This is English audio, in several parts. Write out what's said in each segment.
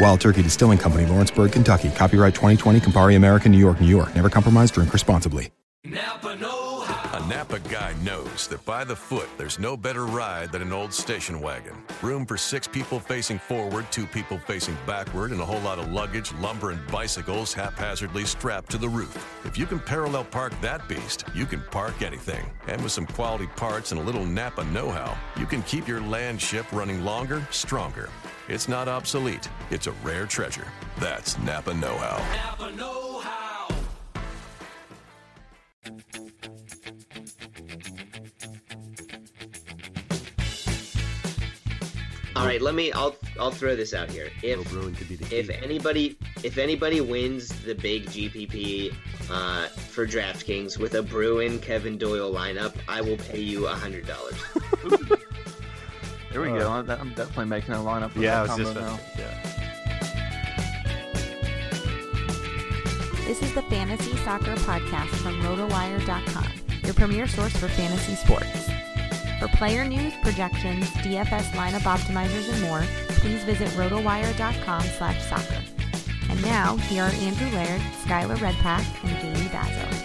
Wild Turkey Distilling Company, Lawrenceburg, Kentucky. Copyright 2020, Campari American, New York, New York. Never compromise, drink responsibly. Napa know how. A Napa guy knows that by the foot, there's no better ride than an old station wagon. Room for six people facing forward, two people facing backward, and a whole lot of luggage, lumber, and bicycles haphazardly strapped to the roof. If you can parallel park that beast, you can park anything. And with some quality parts and a little Napa know how, you can keep your land ship running longer, stronger. It's not obsolete. It's a rare treasure. That's Napa Know How. Napa Know How. All right, let me. I'll I'll throw this out here. If if anybody if anybody wins the big GPP uh, for DraftKings with a Bruin Kevin Doyle lineup, I will pay you a hundred dollars. There. I'm I'm definitely making a lineup. For Yeah, I that was just about now. yeah. This is the Fantasy Soccer Podcast from RotoWire.com, your premier source for fantasy sports. For player news, projections, DFS lineup optimizers, and more, please visit RotoWire.com slash soccer. And now, here are Andrew Laird, Skylar Redpath, and Jamie Bazo.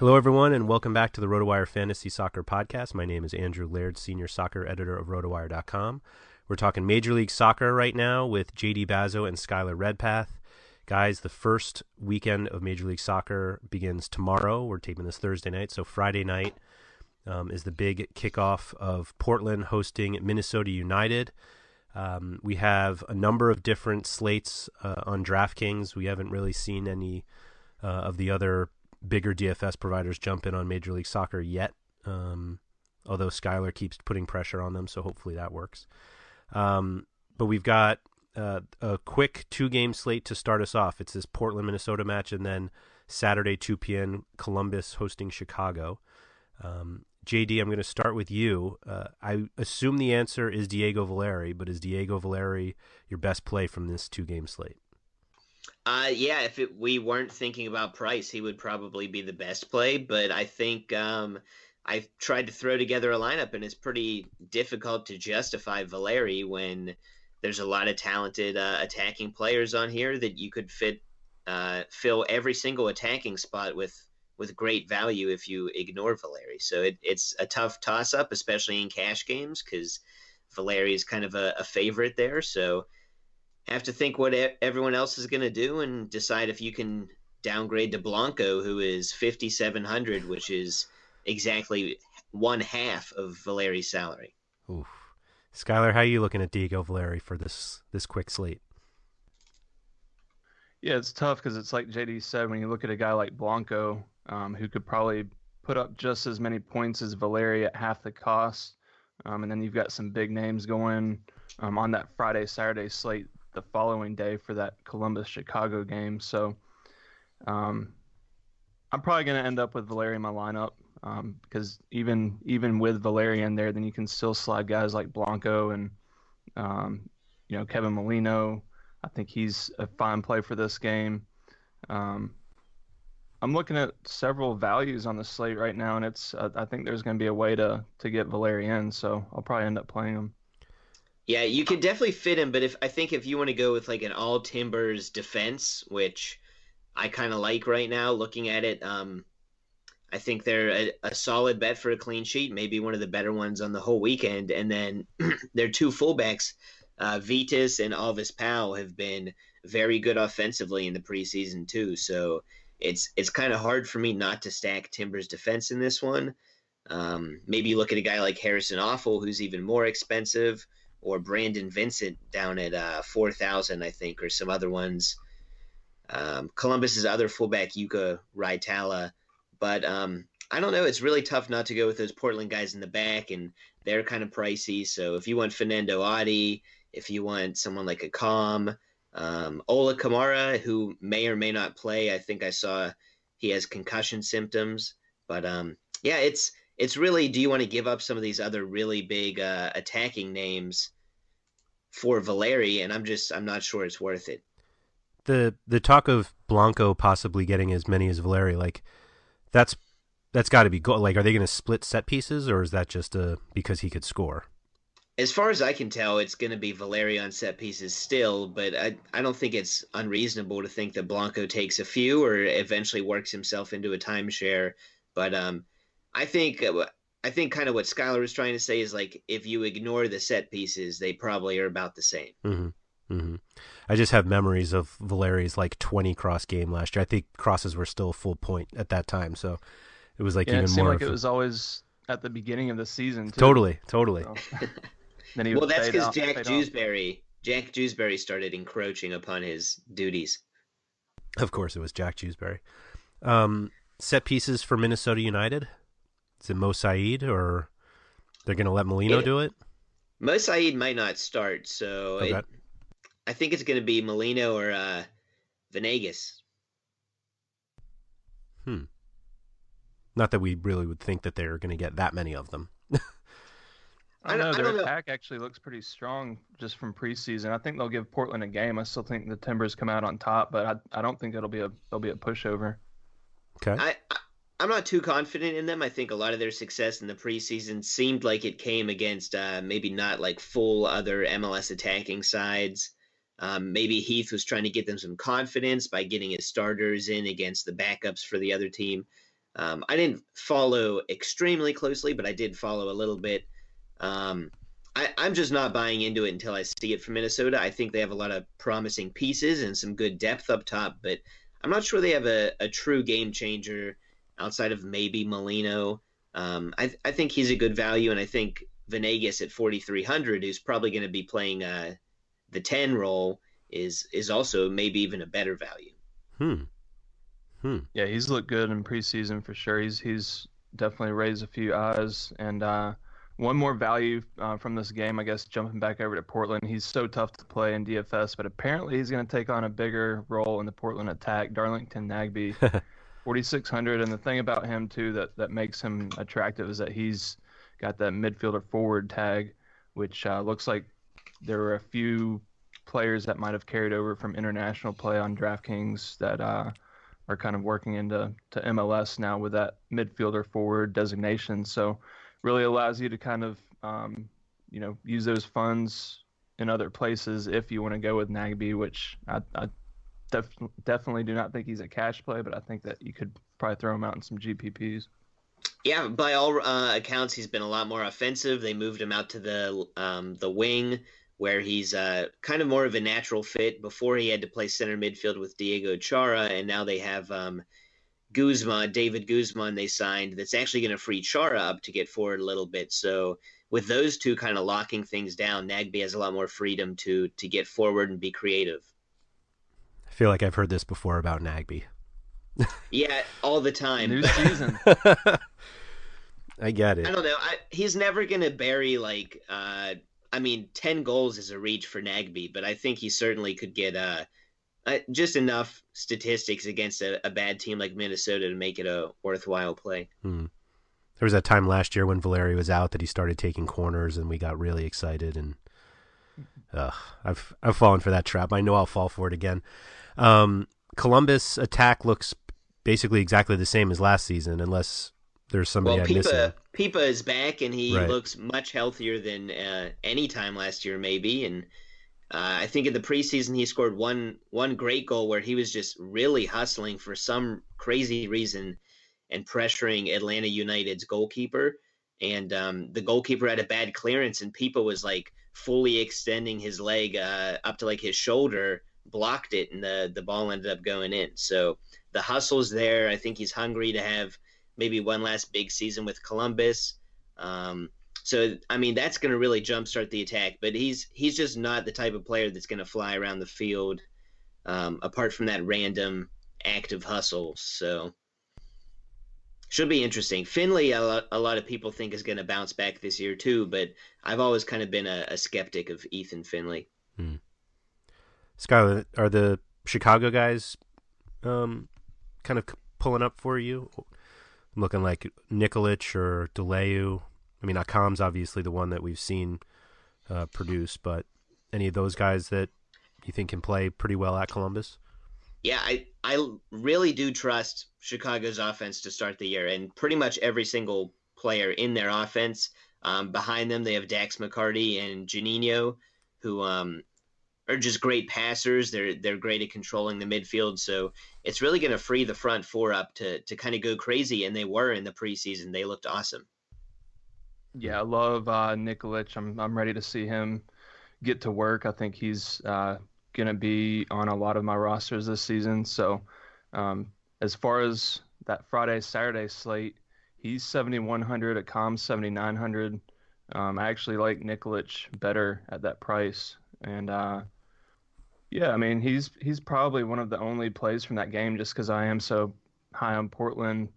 Hello, everyone, and welcome back to the RotoWire Fantasy Soccer Podcast. My name is Andrew Laird, Senior Soccer Editor of RotoWire.com. We're talking Major League Soccer right now with JD Bazo and Skylar Redpath. Guys, the first weekend of Major League Soccer begins tomorrow. We're taping this Thursday night, so Friday night um, is the big kickoff of Portland hosting Minnesota United. Um, we have a number of different slates uh, on DraftKings. We haven't really seen any uh, of the other bigger DFS providers jump in on Major League Soccer yet. Um, although Skylar keeps putting pressure on them, so hopefully that works. Um, but we've got uh, a quick two game slate to start us off. It's this Portland Minnesota match, and then Saturday 2 p.m. Columbus hosting Chicago. Um, JD, I'm going to start with you. Uh, I assume the answer is Diego Valeri, but is Diego Valeri your best play from this two game slate? Uh, yeah, if it, we weren't thinking about price, he would probably be the best play. But I think um, I've tried to throw together a lineup, and it's pretty difficult to justify Valeri when there's a lot of talented uh, attacking players on here that you could fit uh, fill every single attacking spot with with great value if you ignore Valeri. So it, it's a tough toss up, especially in cash games, because Valeri is kind of a, a favorite there. So have to think what everyone else is going to do and decide if you can downgrade to Blanco, who is 5,700, which is exactly one half of Valeri's salary. Oof. Skylar, how are you looking at Diego Valeri for this this quick slate? Yeah, it's tough because it's like JD said. When you look at a guy like Blanco, um, who could probably put up just as many points as Valeri at half the cost, um, and then you've got some big names going um, on that Friday Saturday slate the following day for that Columbus Chicago game. So um, I'm probably going to end up with Valeri in my lineup um, because even even with Valeri in there, then you can still slide guys like Blanco and um, you know Kevin Molino. I think he's a fine play for this game. Um, I'm looking at several values on the slate right now, and it's uh, I think there's going to be a way to to get Valeri in, so I'll probably end up playing him. Yeah, you can definitely fit him, but if I think if you want to go with like an all Timbers defense, which I kind of like right now, looking at it, um, I think they're a, a, solid bet for a clean sheet, maybe one of the better ones on the whole weekend. And then their two fullbacks, uh, Vytas and Alvas Powell, have been very good offensively in the preseason too. So it's it's kind of hard for me not to stack Timbers defense in this one. Um, maybe look at a guy like Harrison Afful, who's even more expensive or Brandon Vincent down at uh, 4,000, I think, or some other ones. Um, Columbus's other fullback, Jukka Raitala. But um, I don't know. It's really tough not to go with those Portland guys in the back, and they're kind of pricey. So if you want Fernando Adi, if you want someone like a um, Ola Kamara, who may or may not play, I think I saw he has concussion symptoms. But um, yeah, it's it's really do you want to give up some of these other really big uh, attacking names for Valeri? And I'm just I'm not sure it's worth it. The the talk of Blanco possibly getting as many as Valeri, like that's that's got to be go- like are they going to split set pieces or is that just uh, because he could score? As far as I can tell, it's going to be Valeri on set pieces still, but I I don't think it's unreasonable to think that Blanco takes a few or eventually works himself into a timeshare. But um, I think uh, I think kind of what Skylar was trying to say is like if you ignore the set pieces, they probably are about the same. Mm-hmm. Mm-hmm. I just have memories of Valeri's like 20 cross game last year. I think crosses were still full point at that time, so it was like yeah, even it seemed more. Like it was always at the beginning of the season. Too. Totally, totally. So, then well, that's because Jack Jewsbury, Jack Jewsbury started encroaching upon his duties. Of course, it was Jack Jewsbury. Um, set pieces for Minnesota United. Is it Mo Saeid or they're going to let Molino it, do it? Mo Saeid might not start, so okay. it, I think it's going to be Molino or uh, Venegas. Hmm. Not that we really would think that they're going to get that many of them. I don't know. Their don't attack know. actually looks pretty strong just from preseason. I think they'll give Portland a game. I still think the Timbers come out on top, but I, I don't think it'll be a they'll be a pushover. Okay. I, I'm not too confident in them. I think a lot of their success in the preseason seemed like it came against uh, maybe not like full other MLS attacking sides. Um, maybe Heath was trying to get them some confidence by getting his starters in against the backups for the other team. Um, I didn't follow extremely closely, but I did follow a little bit. Um, I, am just not buying into it until I see it from Minnesota. I think they have a lot of promising pieces and some good depth up top, but I'm not sure they have a, a true game changer outside of maybe Molino. Um, I, I think he's a good value, and I think Venegas at 4,300, who's probably going to be playing uh, the 10 role, is is also maybe even a better value. Hmm. Hmm. Yeah, he's looked good in preseason for sure. He's he's definitely raised a few eyes. And uh, one more value uh, from this game, I guess, jumping back over to Portland. He's so tough to play in DFS, but apparently he's going to take on a bigger role in the Portland attack. Darlington Nagbe 4600 and the thing about him too that that makes him attractive is that he's got that midfielder forward tag which uh, looks like there were a few players that might have carried over from international play on DraftKings that uh, are kind of working into to MLS now with that midfielder forward designation. So really allows you to kind of um, you know use those funds in other places if you want to go with Nagbe, which I, I def- definitely do not think he's a cash play, but I think that you could probably throw him out in some GPPs. Yeah, by all uh, accounts, he's been a lot more offensive. They moved him out to the um, the wing, where he's uh, kind of more of a natural fit. Before he had to play center midfield with Diego Chara, and now they have um, Guzman, David Guzman, they signed. That's actually going to free Chara up to get forward a little bit. So with those two kind of locking things down, Nagbe has a lot more freedom to to get forward and be creative. I feel like I've heard this before about Nagbe. yeah, all the time. New season. I get it. I don't know. I, he's never going to bury like. Uh, I mean, ten goals is a reach for Nagbe, but I think he certainly could get uh, uh, just enough statistics against a, a, bad team like Minnesota to make it a worthwhile play. Hmm. There was that time last year when Valeri was out that he started taking corners, and we got really excited. And uh, I've I've fallen for that trap. I know I'll fall for it again. Um, Columbus attack looks basically exactly the same as last season, unless there's somebody well, I'm missing. Pipa is back, and he right. looks much healthier than uh, any time last year, maybe. And uh, I think in the preseason he scored one one great goal where he was just really hustling for some crazy reason and pressuring Atlanta United's goalkeeper. And um, the goalkeeper had a bad clearance, and Pipa was like fully extending his leg uh, up to like his shoulder, blocked it, and the the ball ended up going in. So the hustle's there. I think he's hungry to have maybe one last big season with Columbus. Um, so I mean that's going to really jumpstart the attack. But he's he's just not the type of player that's going to fly around the field. Um, apart from that random active hustle, so should be interesting. Finlay, a lot, a lot of people think is going to bounce back this year too, but I've always kind of been a, a skeptic of Ethan Finlay. Hmm. Are the Chicago guys um, kind of pulling up for you? looking like Nikolic or de Leeuw. I mean, Accam's obviously the one that we've seen uh, produce, but any of those guys that you think can play pretty well at Columbus? Yeah, I I really do trust Chicago's offense to start the year, and pretty much every single player in their offense. Um, behind them, they have Dax McCarty and Juninho, who um, are just great passers. They're they're great at controlling the midfield. So it's really going to free the front four up to to kind of go crazy, and they were in the preseason. They looked awesome. Yeah, I love uh, Nikolic. I'm I'm ready to see him get to work. I think he's uh, going to be on a lot of my rosters this season. So um, as far as that Friday Saturday slate, he's 7100 Accam 7900. Um, I actually like Nikolic better at that price, and uh, yeah, I mean he's he's probably one of the only plays from that game just because I am so high on Portland.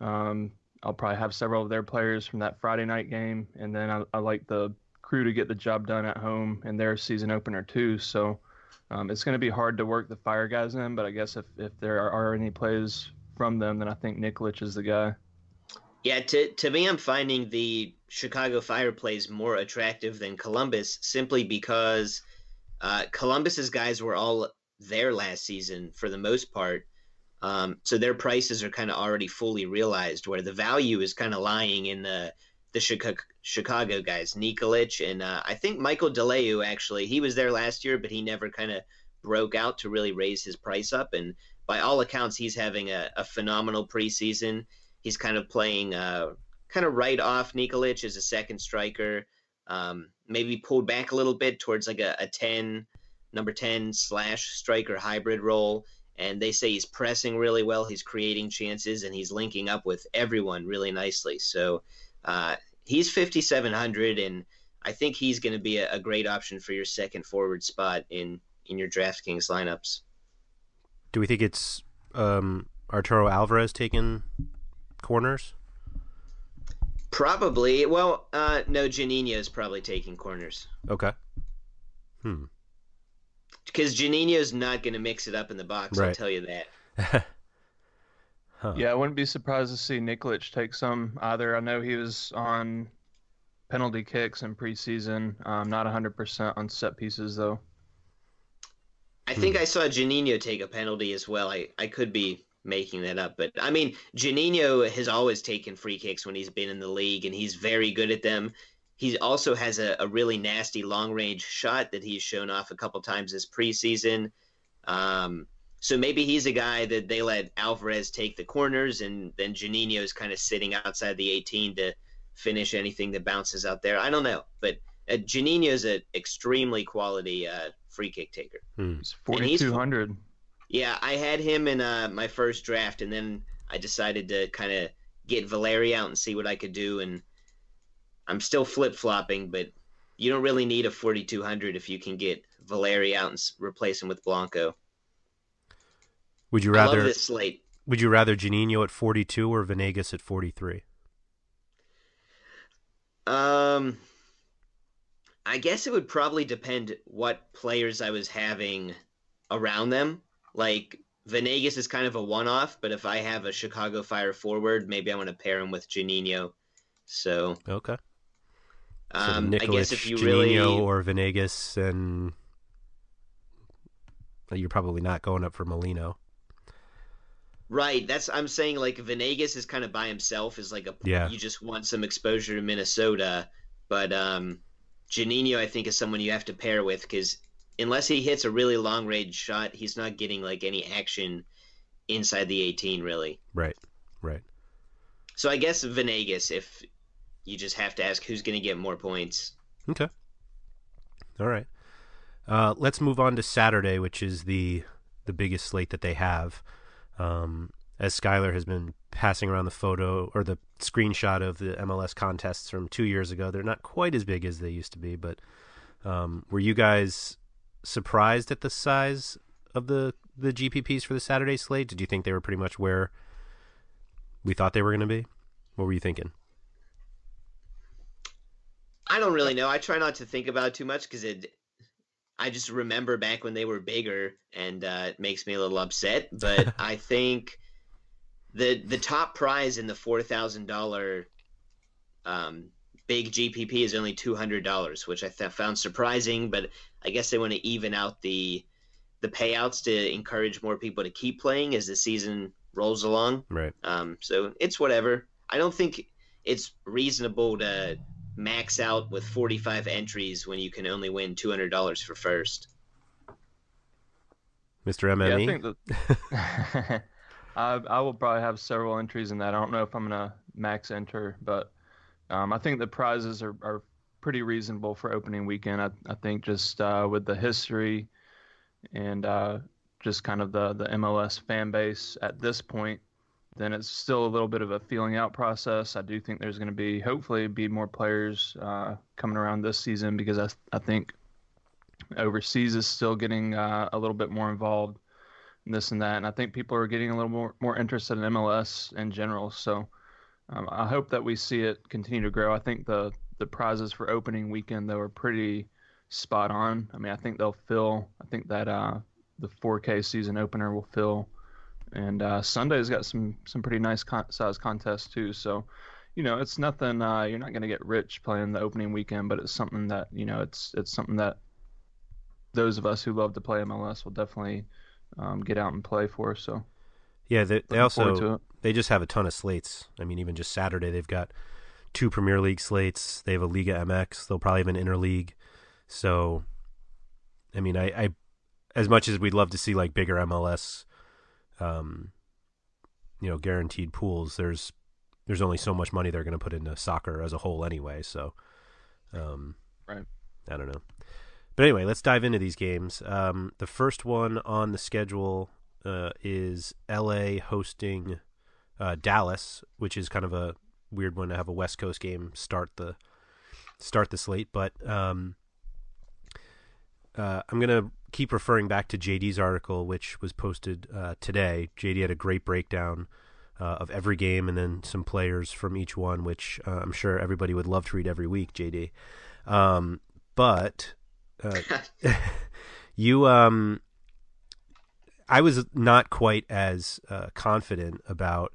Um, I'll probably have several of their players from that Friday night game, and then I, I like the crew to get the job done at home in their season opener too. So um, it's going to be hard to work the fire guys in, but I guess if if there are any plays from them, then I think Nikolic is the guy. Yeah, to to me, I'm finding the Chicago Fire plays more attractive than Columbus simply because uh, Columbus's guys were all there last season for the most part. Um, so their prices are kind of already fully realized, where the value is kind of lying in the the Chicago, Chicago guys, Nikolic and uh, I think Michael de Leeuw. Actually, he was there last year, but he never kind of broke out to really raise his price up. And by all accounts, he's having a, a phenomenal preseason. He's kind of playing uh, kind of right off Nikolic as a second striker um, maybe pulled back a little bit towards like a, a 10, number 10 slash striker hybrid role. And they say he's pressing really well. He's creating chances and he's linking up with everyone really nicely. So uh, he's 5,700, and I think he's going to be a, a, great option for your second forward spot in, in your DraftKings lineups. Do we think it's um, Arturo Alvarez taking corners? Probably. Well, uh, no, Juninho is probably taking corners. Okay. Hmm. Because Juninho's not going to mix it up in the box. Right. I'll tell you that. huh. Yeah, I wouldn't be surprised to see Nikolic take some either. I know he was on penalty kicks in preseason. Um, not 100% on set pieces, though. I think hmm. I saw Juninho take a penalty as well. I, I could be making that up. But I mean, Juninho has always taken free kicks when he's been in the league, and he's very good at them. He also has a, a really nasty long range shot that he's shown off a couple times this preseason. Um, so maybe he's a guy that they let Alvarez take the corners, and then Juninho is kind of sitting outside the 18 to finish anything that bounces out there. I don't know, but uh, Juninho is an extremely quality uh, free kick taker. Hmm. He's 4,200. Yeah, I had him in uh, my first draft, and then I decided to kind of get Valeri out and see what I could do. And I'm still flip flopping, but you don't really need a 4,200 if you can get Valeri out and replace him with Blanco. Would you rather this slate? Would you rather Juninho at 42 or Venegas at 43? Um, I guess it would probably depend what players I was having around them. Like Venegas is kind of a one-off, but if I have a Chicago Fire forward, maybe I want to pair him with Juninho. So okay. So um, I guess if you Juninho really or Venegas, and you're probably not going up for Molino. Right. That's I'm saying like Venegas is kind of by himself is like a yeah. you just want some exposure to Minnesota, but um Juninho I think is someone you have to pair with cuz unless he hits a really long range shot, he's not getting like any action inside the 18 really. Right. Right. So I guess Venegas if you just have to ask who's going to get more points. Okay. All right. Uh, let's move on to Saturday, which is the the biggest slate that they have. Um, as Skylar has been passing around the photo or the screenshot of the MLS contests from two years ago, they're not quite as big as they used to be. But um, were you guys surprised at the size of the the GPPs for the Saturday slate? Did you think they were pretty much where we thought they were going to be? What were you thinking? I don't really know. I try not to think about it too much because it I just remember back when they were bigger, and uh, it makes me a little upset. But I think the the top prize in the four thousand um, big GPP is only two hundred dollars, which I th- found surprising. But I guess they want to even out the the payouts to encourage more people to keep playing as the season rolls along. Right. Um, so it's whatever. I don't think it's reasonable to max out with 45 entries when you can only win $200 for first. Mr. MME? Yeah, I think that I, I will probably have several entries in that. I don't know if I'm going to max enter, but um, I think the prizes are, are pretty reasonable for opening weekend. I, I think just uh, with the history and uh, just kind of the, the MLS fan base at this point, then it's still a little bit of a feeling out process. I do think there's going to be, hopefully, be more players uh, coming around this season because I, I think overseas is still getting uh, a little bit more involved in this and that. And I think people are getting a little more, more interested in MLS in general. So um, I hope that we see it continue to grow. I think the, the prizes for opening weekend, though, are pretty spot on. I mean, I think they'll fill, I think that uh, the 4K season opener will fill and uh, Sunday's got some some pretty nice con- size contests too. So, you know, it's nothing. Uh, you're not going to get rich playing the opening weekend, but it's something that you know, it's it's something that those of us who love to play MLS will definitely um, get out and play for. So, yeah, they, they also they just have a ton of slates. I mean, even just Saturday, they've got two Premier League slates. They have a Liga MX. They'll probably have an interleague. So, I mean, I, I as much as we'd love to see like bigger MLS um, you know, guaranteed pools, there's there's only so much money they're going to put into soccer as a whole anyway. So, um, right. I don't know. But anyway, let's dive into these games. Um, the first one on the schedule uh, is L.A. hosting uh, Dallas, which is kind of a weird one to have a West Coast game start the start the slate. But um, uh, I'm gonna keep referring back to JD's article, which was posted uh, today. JD had a great breakdown uh, of every game and then some players from each one, which uh, I'm sure everybody would love to read every week, JD. Um, but uh, you, um, I was not quite as uh, confident about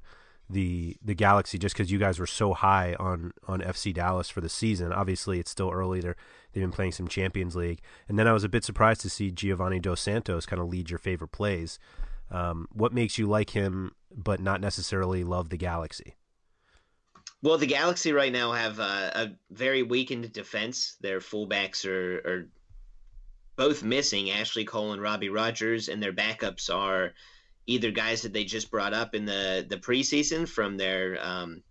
the the Galaxy just because you guys were so high on on FC Dallas for the season. Obviously, it's still early. They're they've been playing some Champions League, and then I was a bit surprised to see Giovani Dos Santos kind of lead your favorite plays. Um, what makes you like him, but not necessarily love the Galaxy? Well, the Galaxy right now have a very weakened defense. Their fullbacks are, are both missing Ashley Cole and Robbie Rogers, and their backups are either guys that they just brought up in the the preseason from their um,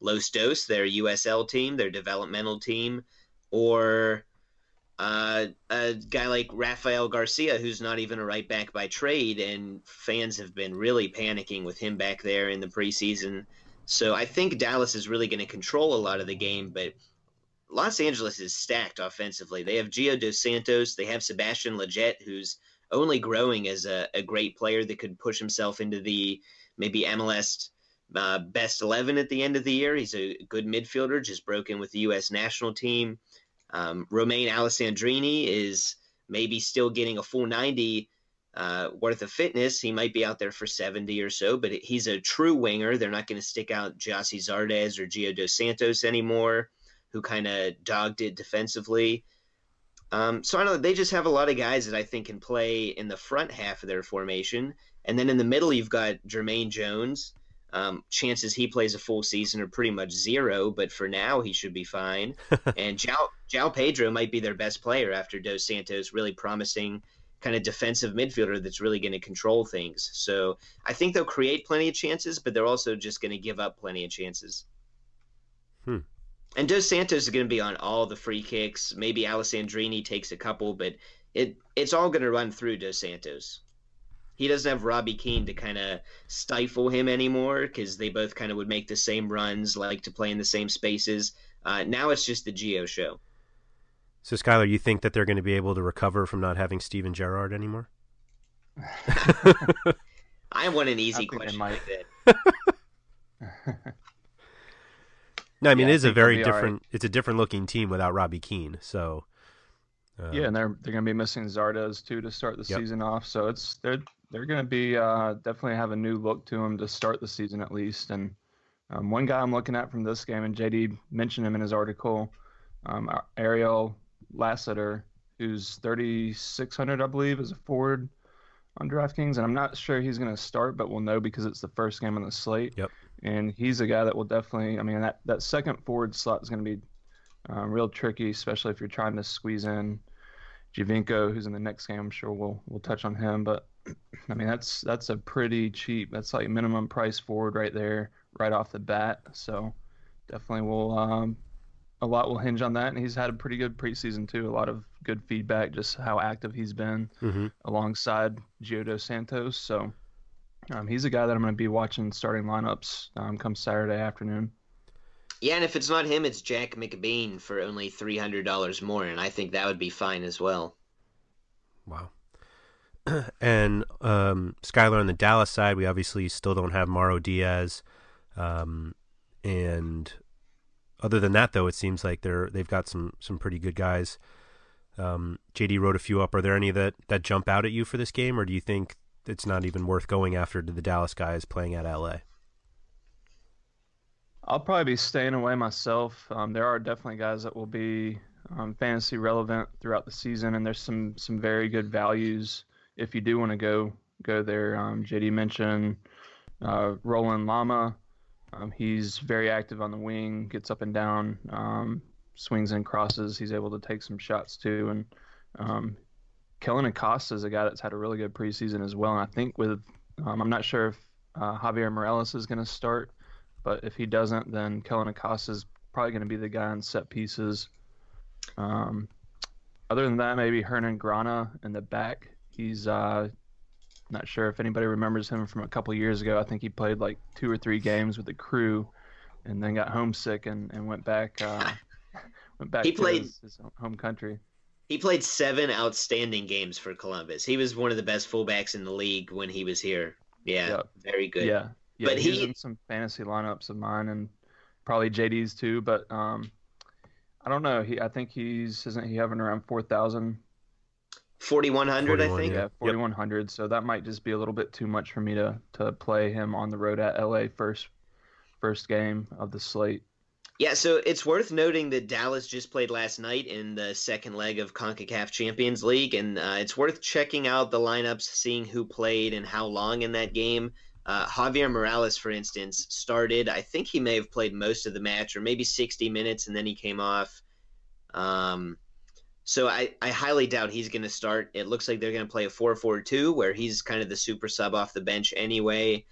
Los Dos, their USL team, their developmental team, or uh, a guy like Rafael Garcia, who's not even a right back by trade, and fans have been really panicking with him back there in the preseason. So I think Dallas is really going to control a lot of the game, but Los Angeles is stacked offensively. They have Gio Dos Santos, they have Sebastian Lletget, who's only growing as a, a great player that could push himself into the maybe MLS uh, best 11 at the end of the year. He's a good midfielder, just broke in with the U.S. national team. Um, Romain Alessandrini is maybe still getting a full 90 uh, worth of fitness. He might be out there for 70 or so, but he's a true winger. They're not going to stick out Gyasi Zardes or Gio Dos Santos anymore, who kind of dogged it defensively. Um, so I don't know. They just have a lot of guys that I think can play in the front half of their formation. And then in the middle, you've got Jermaine Jones. Um, chances he plays a full season are pretty much zero, but for now he should be fine. and João, João Pedro might be their best player after Dos Santos, really promising kind of defensive midfielder that's really going to control things. So I think they'll create plenty of chances, but they're also just going to give up plenty of chances. Hmm. And Dos Santos is going to be on all the free kicks. Maybe Alessandrini takes a couple, but it it's all going to run through Dos Santos. He doesn't have Robbie Keane to kind of stifle him anymore because they both kind of would make the same runs, like to play in the same spaces. Uh, now it's just the Gio show. So, Skylar, you think that they're going to be able to recover from not having Steven Gerrard anymore? I want an easy question like that. no, I mean Yeah, it is a very all right. different. It's a different looking team without Robbie Keane. So, uh, yeah, and they're they're going to be missing Zardes too to start the Yep. season off. So it's they're they're going to be uh, definitely have a new look to them to start the season at least. And um, one guy I'm looking at from this game, and JD mentioned him in his article, um, Ariel Lassiter, who's 3,600, I believe, is a forward on DraftKings, and I'm not sure he's going to start, but we'll know because it's the first game on the slate. Yep. And he's a guy that will definitely. I mean, that that second forward slot is going to be uh, real tricky, especially if you're trying to squeeze in Giovinco, who's in the next game. I'm sure we'll we'll touch on him, but I mean that's that's a pretty cheap. That's like minimum price forward right there, right off the bat. So definitely will um, a lot will hinge on that. And he's had a pretty good preseason too. A lot of good feedback, just how active he's been mhm. alongside Gio Dos Santos. So um, he's a guy that I'm going to be watching starting lineups um, come Saturday afternoon. Yeah, and if it's not him, it's Jack McBean for only three hundred dollars more, and I think that would be fine as well. Wow. and um, Skylar on the Dallas side, we obviously still don't have Mauro Diaz, um, and other than that, though, it seems like they're they've got some some pretty good guys. Um, JD wrote a few up. Are there any that that jump out at you for this game, or do you think it's not even worth going after to the Dallas guys playing at LA? I'll probably be staying away myself. Um, there are definitely guys that will be um, fantasy relevant throughout the season, and there's some some very good values if you do want to go go there. Um, JD mentioned uh, Roland Lamah. Um, he's very active on the wing, gets up and down, um, swings and crosses. He's able to take some shots too. And um, Kellyn Acosta is a guy that's had a really good preseason as well. And I think with um, I'm not sure if uh, Javier Morales is going to start, but if he doesn't, then Kellyn Acosta is probably going to be the guy on set pieces. Um, other than that, maybe Hernan Grana in the back. He's uh, not sure if anybody remembers him from a couple years ago. I think he played like two or three games with the crew, and then got homesick and, and went back. Uh, went back He to played- his, his home country. He played seven outstanding games for Columbus. He was one of the best fullbacks in the league when he was here. Yeah, Yep. very good. Yeah, yeah. But he's he- in some fantasy lineups of mine and probably JD's too. But um, I don't know. He I think he's isn't he having around four thousand? Forty one hundred, I think. Yeah. Yeah, forty one hundred. So that might just be a little bit too much for me to to play him on the road at LA first first game of the slate. Yeah, so it's worth noting that Dallas just played last night in the second leg of CONCACAF Champions League, and uh, it's worth checking out the lineups, seeing who played and how long in that game. Uh, Javier Morales, for instance, started. I think he may have played most of the match, or maybe 60 minutes, and then he came off. Um, So I, I highly doubt he's going to start. It looks like they're going to play a 4 4 2, where he's kind of the super sub off the bench anyway.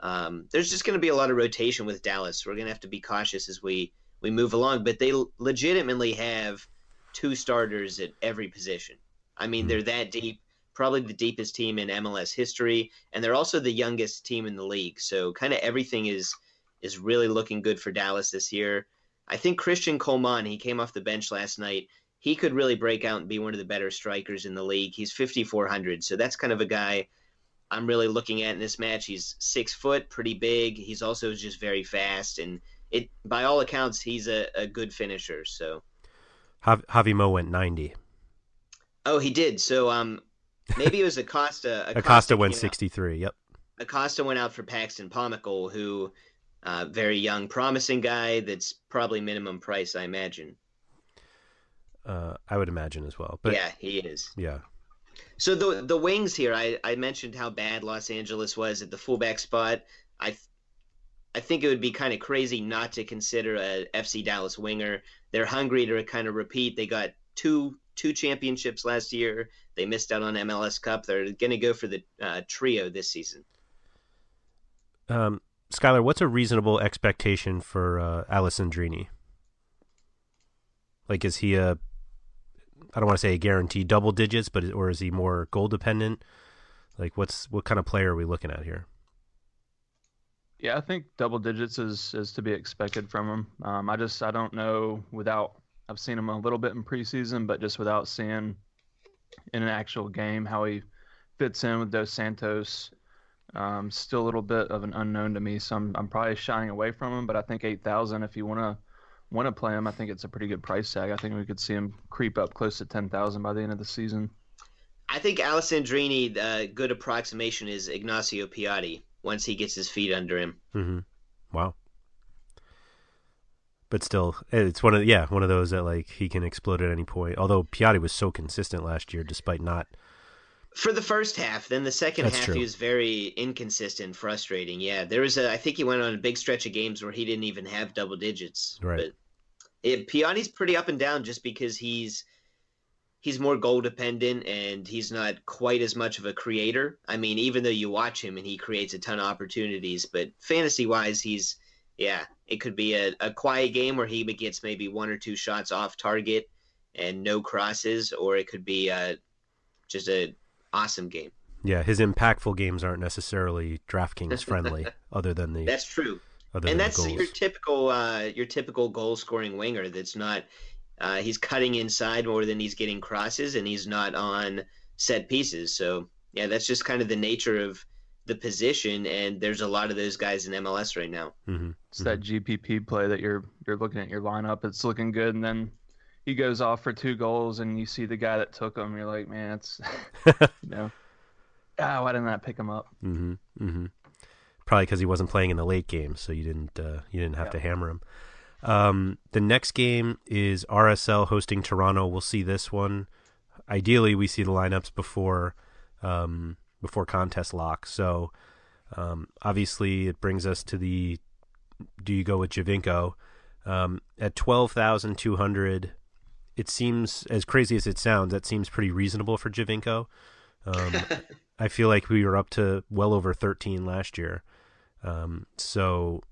Um, there's just going to be a lot of rotation with Dallas. We're going to have to be cautious as we, we move along, but they legitimately have two starters at every position. I mean, they're that deep, probably the deepest team in MLS history, and they're also the youngest team in the league. So kind of everything is is really looking good for Dallas this year. I think Christian Colman, he came off the bench last night. He could really break out and be one of the better strikers in the league. He's 5,400, so that's kind of a guy I'm really looking at in this match. He's six foot, pretty big. He's also just very fast, and it by all accounts, he's a, a good finisher. So Javi Mo went 90. Oh, he did. So um, maybe it was Acosta. Acosta, Acosta went 63. Yep. Acosta went out for Paxton Pomykal, who uh, very young, promising guy. That's probably minimum price, I imagine. Uh, I would imagine as well. But yeah, he is. Yeah. So the the wings here, I, I mentioned how bad Los Angeles was at the fullback spot. I I think it would be kind of crazy not to consider a FC Dallas winger. They're hungry to kind of repeat. They got two two championships last year. They missed out on MLS Cup. They're going to go for the uh, trio this season. Um, Skylar, what's a reasonable expectation for uh, Alessandrini? Like, is he a I don't want to say a guaranteed double digits, but or is he more goal dependent? Like, what's what kind of player are we looking at here? Yeah, I think double digits is is to be expected from him. Um, I just I don't know without I've seen him a little bit in preseason, but just without seeing in an actual game how he fits in with Dos Santos, um, still a little bit of an unknown to me. So I'm I'm probably shying away from him. But I think eight thousand if you want to want to play him, I think it's a pretty good price tag. I think we could see him creep up close to ten thousand by the end of the season. I think Alessandrini, a good approximation is Ignacio Piatti once he gets his feet under him. Mm-hmm. Wow. But still, it's one of yeah one of those that like he can explode at any point. Although Piatti was so consistent last year, despite not for the first half. Then the second That's half, true. he was very inconsistent, frustrating. Yeah, there was a. I think he went on a big stretch of games where he didn't even have double digits. Right. But it, Piatti's pretty up and down just because he's he's more goal dependent and he's not quite as much of a creator. I mean, even though you watch him and he creates a ton of opportunities, but fantasy wise, he's yeah, it could be a, a quiet game where he gets maybe one or two shots off target and no crosses, or it could be uh, just a awesome game. Yeah, his impactful games aren't necessarily DraftKings friendly, other than the. That's true. Other and than that's goals. your typical uh, your typical goal scoring winger. That's not uh, he's cutting inside more than he's getting crosses, and he's not on set pieces. So yeah, that's just kind of the nature of the position. And there's a lot of those guys in MLS right now. Mm-hmm. It's that GPP play that you're you're looking at your lineup. It's looking good, and then he goes off for two goals, and you see the guy that took him. You're like, man, it's you know, ah, why didn't I pick him up? Mm-hmm. Probably because he wasn't playing in the late game, so you didn't uh, you didn't have Yeah. to hammer him. Um, the next game is RSL hosting Toronto. We'll see this one. Ideally, we see the lineups before um, before contest lock. So um, obviously, it brings us to the do you go with Giovinco um, at twelve thousand two hundred? It seems as crazy as it sounds. That seems pretty reasonable for Giovinco. Um, I feel like we were up to well over 13 last year. Um, so,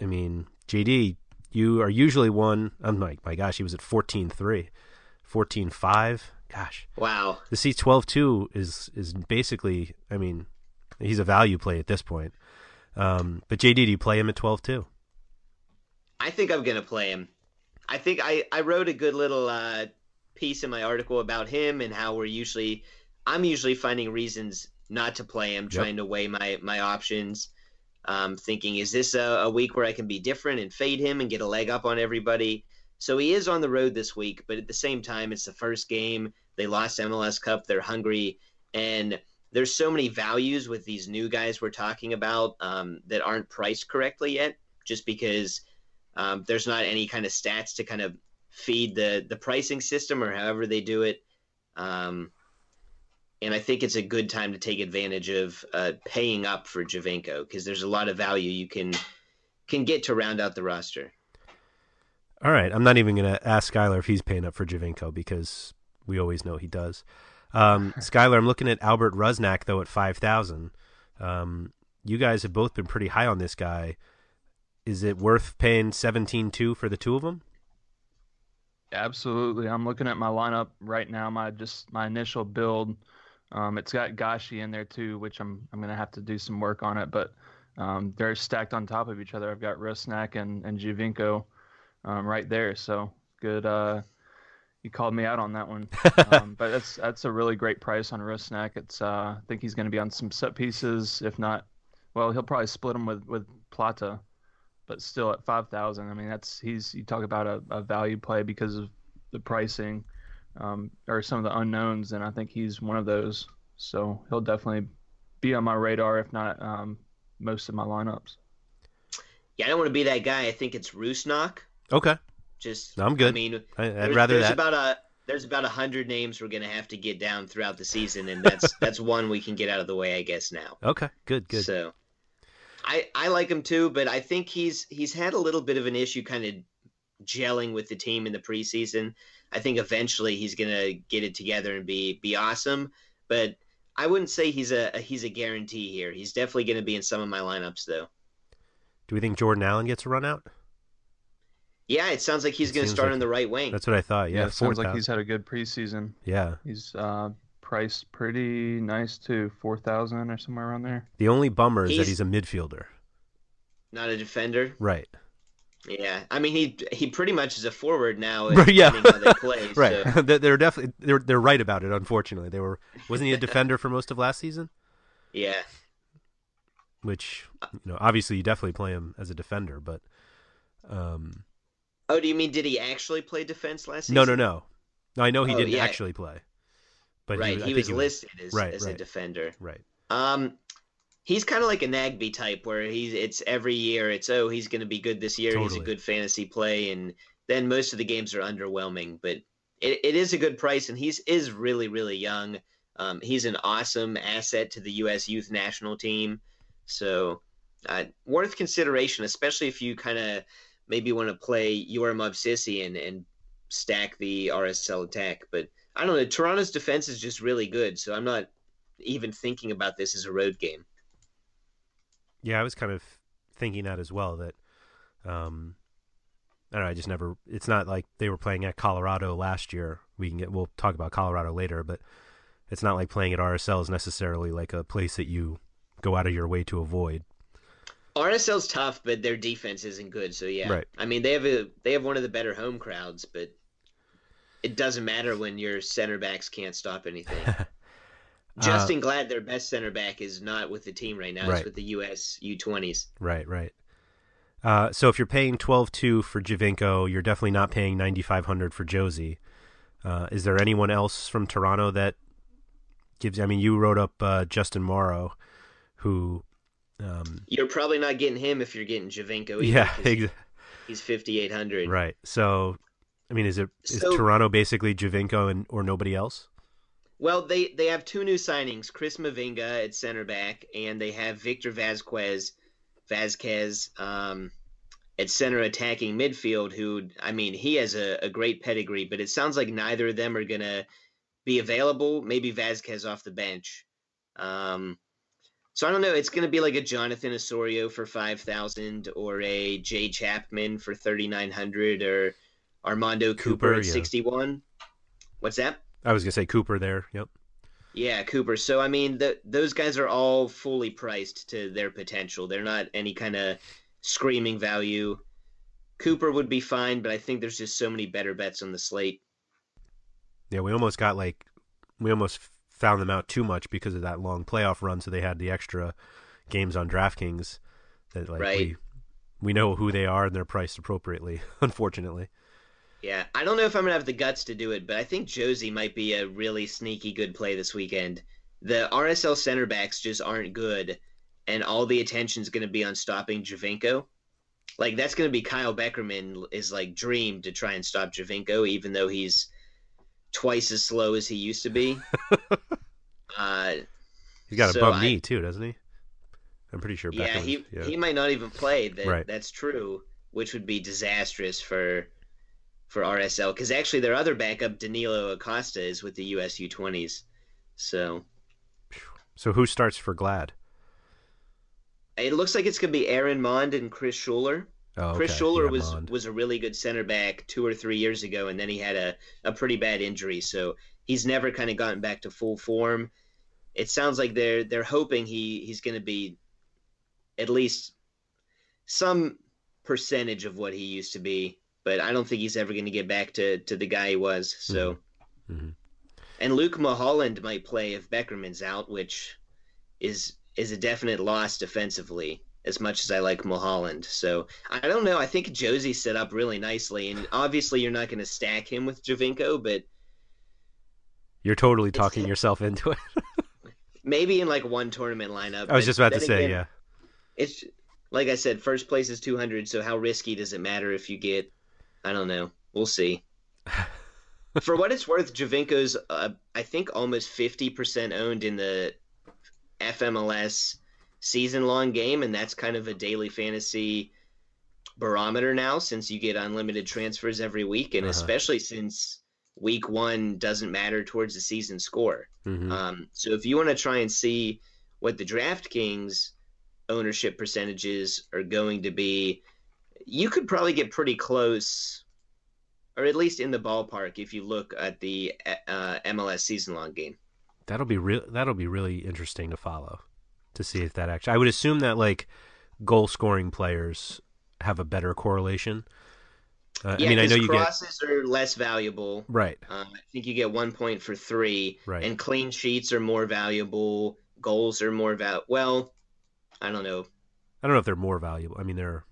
I mean, JD, you are usually one. I'm like, my gosh, he was at 14 3, 14 5. Gosh, Wow. the C 12 2 is, is basically, I mean, he's a value play at this point. Um, but JD, do you play him at 12 2? I think I'm gonna play him. I think I, I wrote a good little uh, piece in my article about him and how we're usually I'm usually finding reasons not to play him, trying to weigh my my options. Um, thinking, is this a, a week where I can be different and fade him and get a leg up on everybody? So he is on the road this week, but at the same time, it's the first game. They lost MLS Cup. They're hungry, and there's so many values with these new guys we're talking about um, that aren't priced correctly yet, just because um, there's not any kind of stats to kind of feed the the pricing system or however they do it. Um, and I think it's a good time to take advantage of uh, paying up for Giovinco because there's a lot of value you can can get to round out the roster. All right, I'm not even going to ask Skylar if he's paying up for Giovinco because we always know he does. Um, Skylar, I'm looking at Albert Rusnak though at five thousand. Um, you guys have both been pretty high on this guy. Is it worth paying seventeen two for the two of them? Absolutely. I'm looking at my lineup right now. My just my initial build. Um, it's got Gashi in there too, which I'm I'm gonna have to do some work on it. But um, they're stacked on top of each other. I've got Rusnak and and Giovinco um, right there. So good. Uh, you called me out on that one. Um, but that's that's a really great price on Rusnak. It's uh, I think he's going to be on some set pieces. If not, well, he'll probably split them with with Plata. But still at five thousand, I mean that's he's you talk about a, a value play because of the pricing um, or some of the unknowns, and I think he's one of those. So he'll definitely be on my radar, if not um, most of my lineups. Yeah, I don't want to be that guy. I think it's Rusnak. Okay. Just I'm good. I mean, I, I'd there's, rather there's that. about a there's about a hundred names we're gonna have to get down throughout the season, and that's that's one we can get out of the way, I guess now. Okay, good, good. So, I I like him too, but I think he's he's had a little bit of an issue, kind of gelling with the team in the preseason. I think eventually he's gonna get it together and be be awesome, but I wouldn't say he's a, a he's a guarantee here. He's definitely gonna be in some of my lineups though. Do we think Jordan Allen gets a run out? Yeah, it sounds like he's It going to start like- on the right wing. That's what I thought. Yeah, it sounds like he's had a good preseason. Yeah. He's uh, priced pretty nice to four thousand or somewhere around there. The only bummer is that He's- he's a midfielder. Not a defender. Right. Yeah, I mean he he pretty much is a forward now. Yeah. play. right. so- They're definitely they're they're right about it. Unfortunately, they were wasn't he a defender for most of last season? Yeah. Which you know, obviously you definitely play him as a defender, but um, Oh, do you mean did he actually play defense last season? no, no, no, no. I know he Oh, didn't yeah. actually play, but right, he, he, was listed as, right, as a defender. Right. Um, he's kind of like a Nagbe type, where he's it's every year it's oh he's going to be good this year. He's a good fantasy play, and then most of the games are underwhelming. But it, it is a good price, and he's is really really young. Um, he's an awesome asset to the U.S. Youth National Team, so uh, worth consideration, especially if you kind of maybe want to play Yura Movsisyan and and stack the RSL attack. But I don't know. Toronto's defense is just really good, so I'm not even thinking about this as a road game. Yeah, I was kind of thinking that as well. That um, I don't know. I just never. It's not like they were playing at Colorado last year. We can get. We'll talk about Colorado later, but it's not like playing at RSL is necessarily like a place that you go out of your way to avoid. RSL's tough, but their defense isn't good. So yeah, Right. I mean they have a they have one of the better home crowds, but it doesn't matter when your center backs can't stop anything. Justen Glad, their best center back, is not with the team right now. Right. He's with the U.S. U20s. Right, right. Uh, so if you're paying twelve two for Giovinco, you're definitely not paying ninety five hundred for Jozy. Uh, is there anyone else from Toronto that gives? I mean, you wrote up uh, Justin Morrow, who, um, You're probably not getting him if you're getting Giovinco. Either, yeah, 'cause ex- he's 5800. right. So, I mean, is it is So- Toronto basically Giovinco and or nobody else? Well, they they have two new signings: Chris Mavinga at center back, and they have Victor Vasquez, Vasquez um, at center attacking midfield. Who, I mean, he has a, a great pedigree, but it sounds like neither of them are gonna be available. Maybe Vasquez off the bench. Um, so I don't know. It's gonna be like a Jonathan Osorio for five thousand, or a Jay Chapman for thirty nine hundred, or Armando Cooper, Cooper, at yeah. sixty one. What's that? I was gonna say Cooper there. Yep. Yeah, Cooper. So I mean, the, those guys are all fully priced to their potential. They're not any kind of screaming value. Cooper would be fine, but I think there's just so many better bets on the slate. Yeah, we almost got like we almost found them out too much because of that long playoff run. So they had the extra games on DraftKings that like Right. we we know who they are and they're priced appropriately. Unfortunately, Yeah, I don't know if I'm gonna have the guts to do it, but I think Jozy might be a really sneaky good play this weekend. The RSL center backs just aren't good, and all the attention's gonna be on stopping Giovinco. Like that's gonna be Kyle Beckerman is like dream to try and stop Giovinco, even though he's twice as slow as he used to be. uh, he's got a So bum I- knee too, doesn't he? I'm pretty sure. yeah, he yeah. he might not even play. That Right. that's true, which would be disastrous for for RSL because actually their other backup Danilo Acosta is with the US U20s. So So who starts for Glad? it looks like it's going to be Aaron Maund and Chris Schuler. Oh, Chris. Schuler Yeah, was Maund. was a really good center back two or three years ago, and then he had a, a pretty bad injury, so he's never kind of gotten back to full form. It sounds like they're they're hoping he he's going to be at least some percentage of what he used to be, but I don't think he's ever going to get back to to the guy he was. So, Mhm. and Luke Mulholland might play if Beckerman's out, which is is a definite loss defensively. As much as I like Mulholland, so I don't know. I think Jozy set up really nicely, and obviously you're not going to stack him with Giovinco, but You're totally talking yourself into it. maybe in like one tournament lineup. I was just about to say, again, yeah. It's like I said, first place is 200. So how risky does it matter if you get? I don't know. We'll see. For what it's worth, Giovinco's uh, I think almost 50% owned in the FMLS season long game, and that's kind of a daily fantasy barometer now since you get unlimited transfers every week, and Uh-huh. especially since week one doesn't matter towards the season score. Mhm. Um, so if you want to try and see what the DraftKings ownership percentages are going to be, you could probably get pretty close, or at least in the ballpark, if you look at the uh, MLS season long game. That'll be real. That'll be really interesting to follow, to see if that actually. I would assume that like goal scoring players have a better correlation. Uh, yeah, I mean, I know you get crosses are less valuable. right. Um, I think you get one point for three, Right. and clean sheets are more valuable. Goals are more val. Well, I don't know. I don't know if they're more valuable. I mean, they're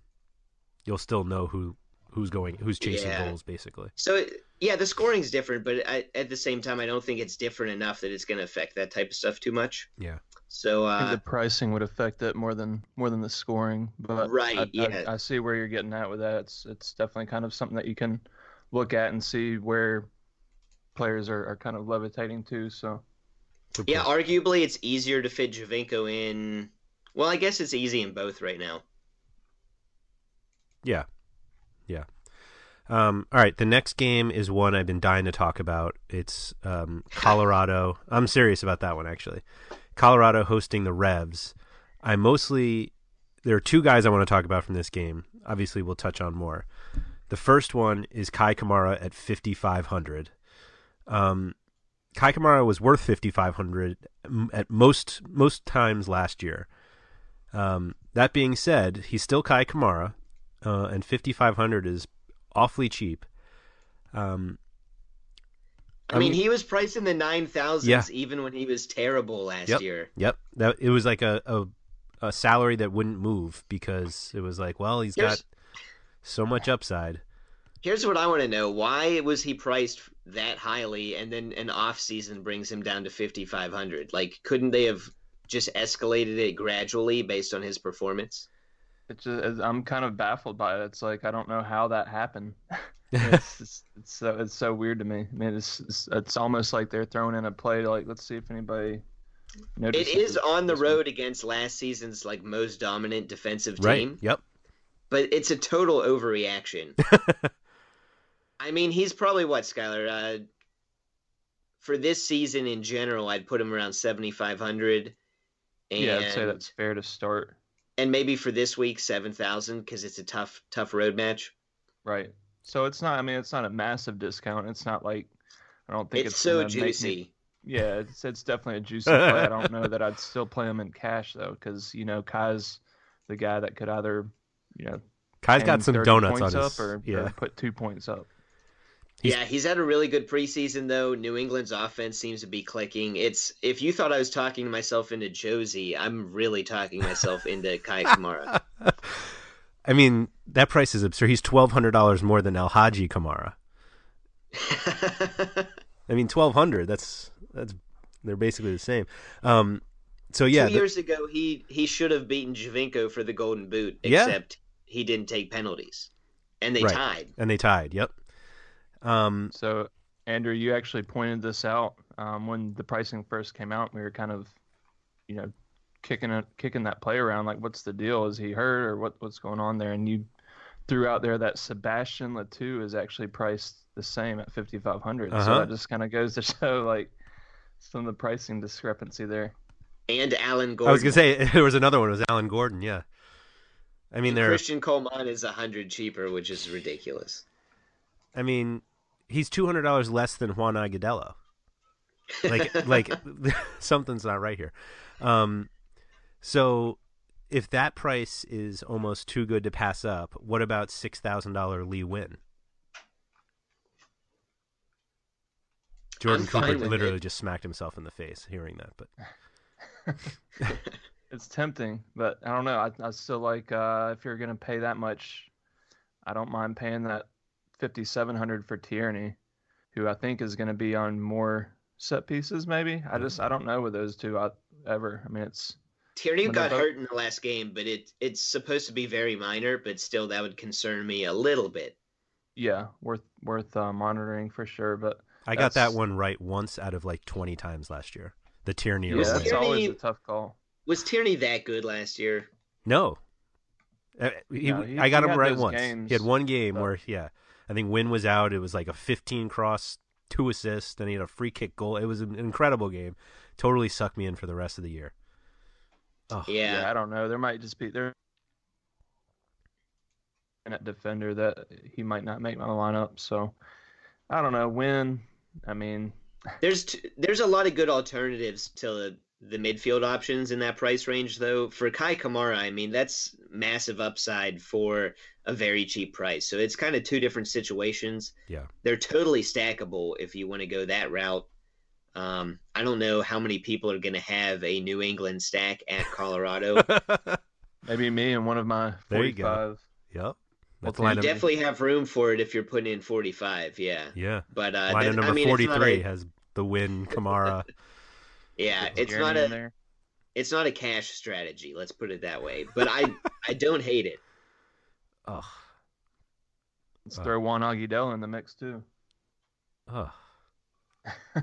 you'll still know who who's going who's chasing Yeah. goals basically. So yeah, the scoring's different, but I, at the same time, I don't think it's different enough that it's going to affect that type of stuff too much. Yeah. So I uh, think the pricing would affect it more than more than the scoring. But Right, I, I- yeah. I, see where you're getting at with that. It's it's definitely kind of something that you can look at and see where players are, are kind of levitating to. So yeah, arguably it's easier to fit Giovinco in. Well, I guess it's easy in both right now. Yeah. Yeah. Um, all right. The next game is one I've been dying to talk about. It's um, Colorado. I'm serious about that one, actually. Colorado hosting the Revs. I mostly. There are two guys I want to talk about from this game. Obviously, we'll touch on more. The first one is Kei Kamara at 5,500. Um, Kei Kamara was worth 5,500 at most most times last year. Um, that being said, he's still Kei Kamara, uh, and 5,500 is awfully cheap. Um, I, mean, he was priced in the nine thousands Yeah. even when he was terrible last yep, year. Yep, that it was like a, a a salary that wouldn't move because it was like, well, he's Here's- got so much upside. Here's what I want to know: Why was he priced that highly, and then an off season brings him down to 5,500? Like, couldn't they have just escalated it gradually based on his performance? It's just, I'm kind of baffled by it. It's like I don't know how that happened. it's, it's, it's so it's so weird to me. I mean, it's, it's it's almost like they're throwing in a play to like let's see if anybody It notices. is on the this one. road against last season's like most dominant defensive team. Right. team, Yep. but it's a total overreaction. I mean, he's probably what Skyler. Uh, for this season in general, I'd put him around 7,500. Yeah, I'd say that's fair to start. And maybe for this week, 7,000 because it's a tough, tough road match. Right. So it's not. I mean, it's not a massive discount. It's not like I don't think It's, it's, so gonna me- juicy. Yeah, it's it's definitely a juicy play. I don't know that I'd still play him in cash though, because you know Kei's the guy that could either, you know, Kei's got some donuts on points his. up or, yeah. or put two points up. He's- Yeah, he's had a really good preseason though. New England's offense seems to be clicking. It's if you thought I was talking myself into Jozy, I'm really talking myself into Kei Kamara. I mean, that price is absurd. He's twelve hundred dollars more than Al Haji Kamara. I mean, twelve hundred. That's that's they're basically the same. Um, so yeah, Two the- years ago, he he should have beaten Giovinco for the Golden Boot, Yeah. except he didn't take penalties, and they Right. tied. and they tied. Yep. Um, So, Andrew, you actually pointed this out um, when the pricing first came out. We were kind of, you know, kicking it, kicking that play around. Like, what's the deal? Is he hurt or what? What's going on there? And you threw out there that Sebastian Le Toux is actually priced the same at 5500 Uh-huh. So that just kind of goes to show like some of the pricing discrepancy there. And Alan Gordon. I was gonna say there was another one. It was Alan Gordon. Yeah. I mean, And they're. Christian Colman is a hundred cheaper, which is ridiculous. I mean, he's two hundred dollars less than Juan Agudelo. Like, like something's not right here. Um, so if that price is almost too good to pass up, what about six thousand dollar Lee Nguyen? Jordan Cooper literally it. just smacked himself in the face hearing that, but It's tempting, but I don't know. I, I still like uh, if you're gonna pay that much, I don't mind paying that 5700 for Tierney, who I think is gonna be on more set pieces. Maybe I just I don't know with those two I, ever. I mean, it's Tierney got both- hurt in the last game, but it it's supposed to be very minor, but still that would concern me a little bit. yeah worth worth uh, monitoring for sure. But I got that one right once out of like twenty times last year. The Tierney yeah, Lee that's Tierney- always a tough call. Was Tierney that good last year? No. Uh, he, No, he- I got him right once. games, he had one game but- where, yeah, I think Nguyen was out. It was like a 15 cross, two assists, and he had a free kick goal. It was an incredible game. Totally sucked me in for the rest of the year. Oh, Yeah. I don't know. There might just be there and at defender that he might not make my lineup. So I don't know. When I mean, There's t- there's a lot of good alternatives to the, the midfield options in that price range, though. For Kei Kamara, I mean that's massive upside for a very cheap price. So it's kind of two different situations. Yeah. They're totally stackable if you want to go that route. Um, I don't know how many people are going to have a New England stack at Colorado. maybe me and one of my There you go. 45. yep. That's you number, definitely have room for it if you're putting in 45. Yeah. yeah. But uh, Line that- number I mean, 43 a- has the Nguyen, Kamara. yeah, it's not a there. it's not a cash strategy. Let's put it that way. But I I don't hate it. Ugh. Let's uh, throw Juan Agudelo in the mix too. Ugh.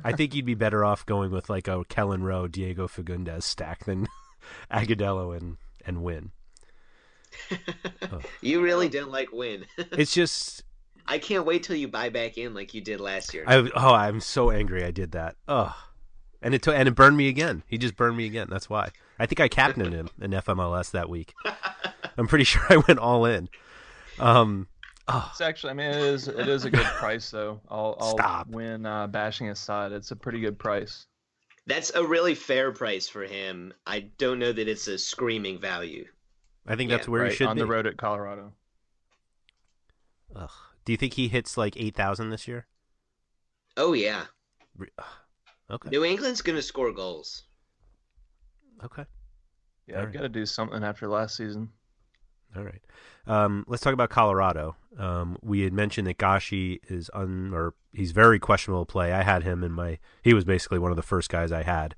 I think you'd be better off going with like a Kelyn Rowe, Diego Fagundez stack than Agudelo and, and Nguyen. You really don't like Nguyen. It's just I can't wait till you buy back in like you did last year. I oh, I'm so angry I did that. Ugh. And it to, and it burned me again. He just burned me again. That's why. I think I captained him in FMLS that week. I'm pretty sure I went all in. Um oh, It's actually, I mean, it is it is a good price though. I'll, I'll Stop. Nguyen uh, bashing aside. It's a pretty good price. That's a really fair price for him. I don't know that it's a screaming value. I think Yeah, that's where right, he should be on be. the road at Colorado. Ugh. Do you think he hits like 8,000 this year? Oh yeah, Re- ugh. Okay. New England's going to score goals. Okay. Yeah, All I've right. got to do something after last season. All right. Um, let's talk about Colorado. Um, we had mentioned that Gashi is un or he's very questionable to play. I had him in my. He was basically one of the first guys I had,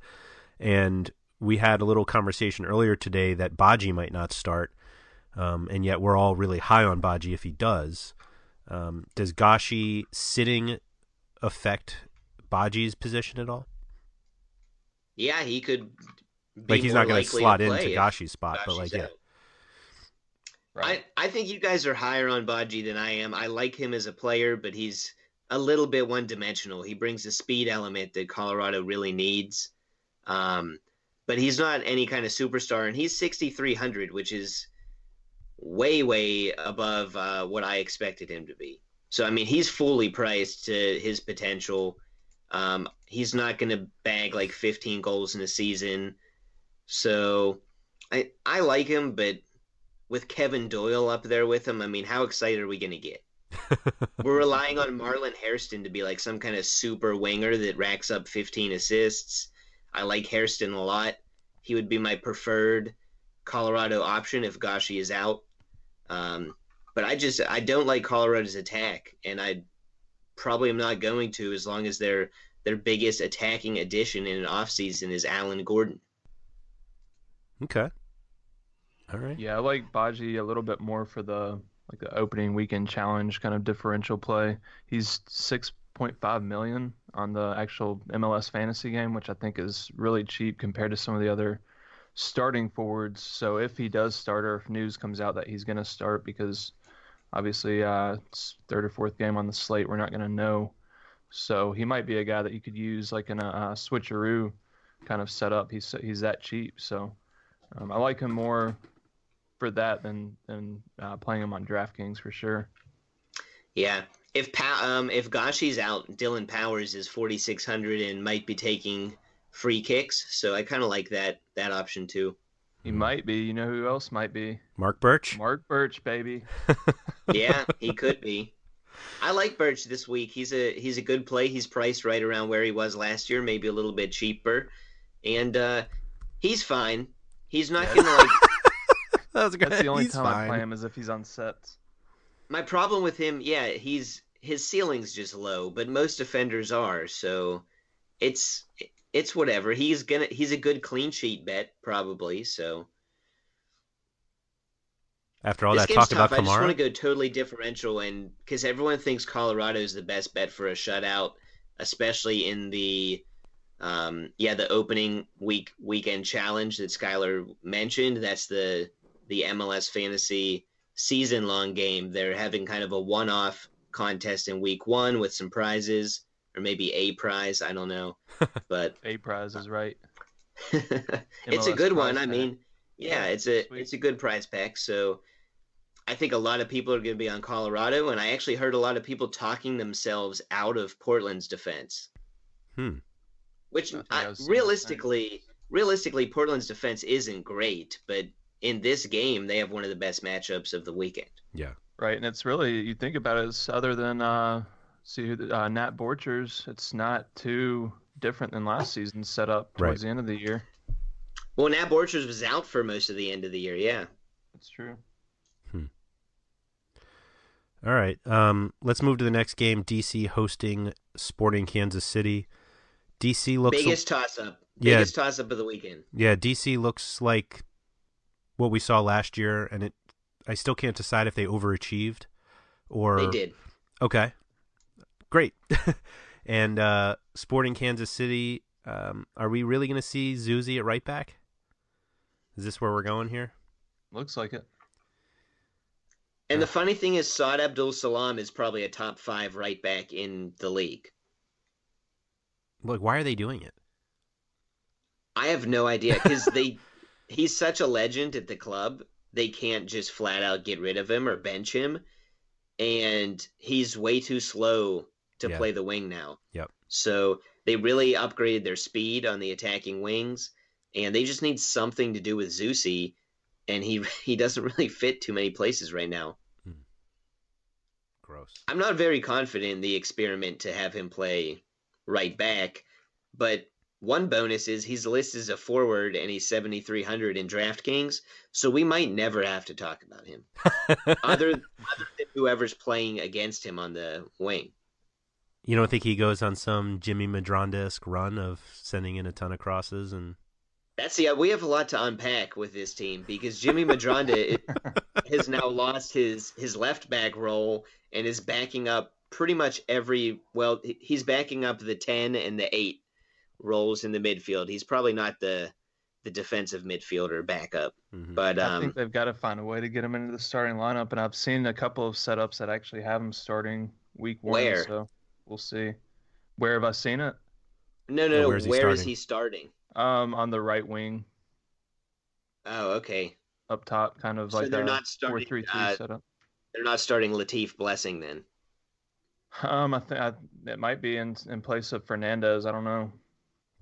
and we had a little conversation earlier today that Badji might not start, um, and yet we're all really high on Badji if he does. Um, does Gashi sitting affect Badji's position at all? Yeah, he could. Be Like he's not going to slot play into if Gashi's spot, but Gashi's like yeah, out. I, I think you guys are higher on Badji than I am. I like him as a player, but he's a little bit one dimensional. He brings a speed element that Colorado really needs. Um, but he's not any kind of superstar, and he's 6,300, which is way, way above uh, what I expected him to be. So, I mean, he's fully priced to his potential. Um, he's not going to bag like 15 goals in a season. So, I, I like him, but with Kevin Doyle up there with him, I mean, how excited are we going to get? We're relying on Marlon Hairston to be like some kind of super winger that racks up 15 assists. I like Hairston a lot. He would be my preferred Colorado option if Gashi is out. Um, but I just I don't like Colorado's attack, and I probably am not going to as long as their their biggest attacking addition in an offseason is Alan Gordon. okay, all right. Yeah, I like Badji a little bit more for the like the opening weekend challenge kind of differential play. He's six point five million on the actual MLS fantasy game, which I think is really cheap compared to some of the other starting forwards. So if he does start or if news comes out that he's gonna start because obviously uh, it's third or fourth game on the slate. We're not going to know. So he might be a guy that you could use like in a, a switcheroo kind of setup. He's he's that cheap. So um, I like him more for that than than uh, playing him on DraftKings for sure. Yeah, if pa- um if Gashi's out, Dillon Powers is forty six hundred and might be taking free kicks. So I kind of like that that option too. He might be. You know who else might be? Marc Burch. Marc Burch, baby. yeah, he could be. I like Burch this week. He's a he's a good play. He's priced right around where he was last year, maybe a little bit cheaper, and uh, he's fine. He's not gonna like. That's That's the only time I play him is if he's on sets. My problem with him, yeah, he's his ceiling's just low, but most defenders are. So it's it's whatever. He's gonna he's a good clean sheet bet probably. So After all this that talk tough. about I just want to go totally differential, and because everyone thinks Colorado is the best bet for a shutout, especially in the um, yeah the opening week weekend challenge that Skylar mentioned. That's the the MLS fantasy season long game. They're having kind of a one off contest in week one with some prizes or maybe a prize. I don't know, but A prize is right. it's a good one. prize I mean, yeah, Yeah, it's a sweet. it's a good prize pack. So I think a lot of people are going to be on Colorado, and I actually heard a lot of people talking themselves out of Portland's defense. Hmm. Which I think I, I was seeing the same. realistically, realistically, Portland's defense isn't great, but in this game, they have one of the best matchups of the weekend. yeah, Right, and it's really you think about it, it's other than uh, see uh, Nat Borchers, it's not too different than last season's setup Right. towards the end of the year. Well, Nat Borchers was out for most of the end of the year. Yeah, That's true. all right. Um, let's move to the next game. DC hosting Sporting Kansas City. DC looks biggest toss up, Yeah. biggest toss up of the weekend. Yeah, DC looks like what we saw last year, and it. I still can't decide if they overachieved or They did. Okay, great. and uh, Sporting Kansas City. Um, are we really going to see Zusi at right back? Is this where we're going here? Looks like it. And the funny thing is, Saad Abdul Salaam is probably a top five right back in the league. Like, why are they doing it? I have no idea because they he's such a legend at the club. They can't just flat out get rid of him or bench him, and he's way too slow to Yeah. play the wing now. Yep. So they really upgraded their speed on the attacking wings, and they just need something to do with Zusi, and he he doesn't really fit too many places right now. Hmm. Gross. I'm not very confident in the experiment to have him play right back, but one bonus is he's listed as a forward and he's 7,300 in DraftKings, so we might never have to talk about him, other, other than whoever's playing against him on the wing. You don't think he goes on some Jimmy Medranda-esque run of sending in a ton of crosses and That's the we have a lot to unpack with this team because Jimmy Medranda has now lost his his left back role and is backing up pretty much every well he's backing up the 10 and the 8 roles in the midfield. He's probably not the the defensive midfielder backup. Mhm. But I um think they've got to find a way to get him into the starting lineup, and I've seen a couple of setups that actually have him starting week one. Where? So we'll see. Where have I seen it? no no no where's he where is starting? he starting? Um, on the right wing, Oh, okay. up top, kind of So like they're not starting, four-three-three uh, setup. They're not starting Latif Blessing then. Um, I think it might be in in place of Fernandes. I don't know.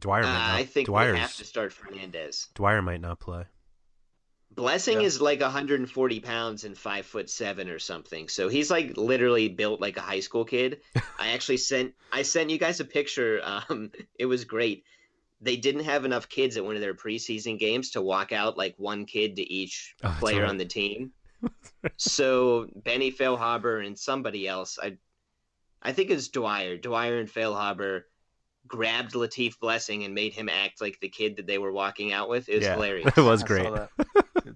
Dwyer Uh, might not. I think Dwyer's, they have to start Fernandes. Dwyer might not play. Blessing Yeah. is like 140 pounds and five foot seven or something. So he's like literally built like a high school kid. I actually sent I sent you guys a picture. Um, it was great. They didn't have enough kids at one of their preseason games to walk out like one kid to each Oh, player right. on the team. so Benny Feilhaber and somebody else, I I think it's Dwyer. Dwyer and Feilhaber grabbed Latif Blessing and made him act like the kid that they were walking out with. It was yeah, hilarious. it was great.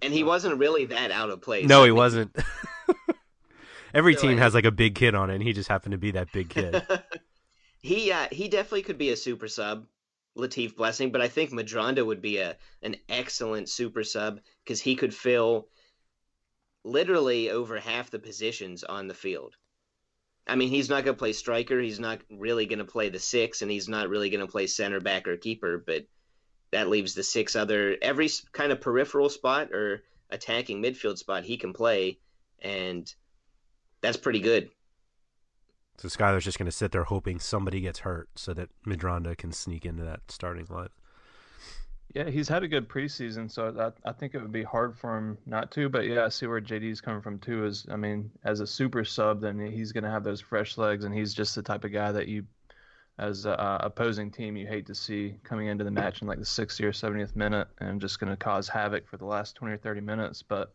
And he wasn't really that out of place. No, he wasn't. Every So, team has like a big kid on it, and he just happened to be that big kid. he uh, he definitely could be a super sub, Latif Blessing, but I think Medranda would be a an excellent super sub because he could fill literally over half the positions on the field. I mean, he's not going to play striker. He's not really going to play the six, and he's not really going to play center back or keeper. But that leaves the six other every kind of peripheral spot or attacking midfield spot he can play, and that's pretty good. So Skylar's just going to sit there hoping somebody gets hurt so that Medranda can sneak into that starting line. Yeah, he's had a good preseason, so I, I think it would be hard for him not to. But yeah, I see where JD's coming from too. Is I mean, as a super sub, then he's going to have those fresh legs, and he's just the type of guy that you, as a opposing team, you hate to see coming into the match in like the 60th or 70th minute, and just going to cause havoc for the last 20 or 30 minutes. But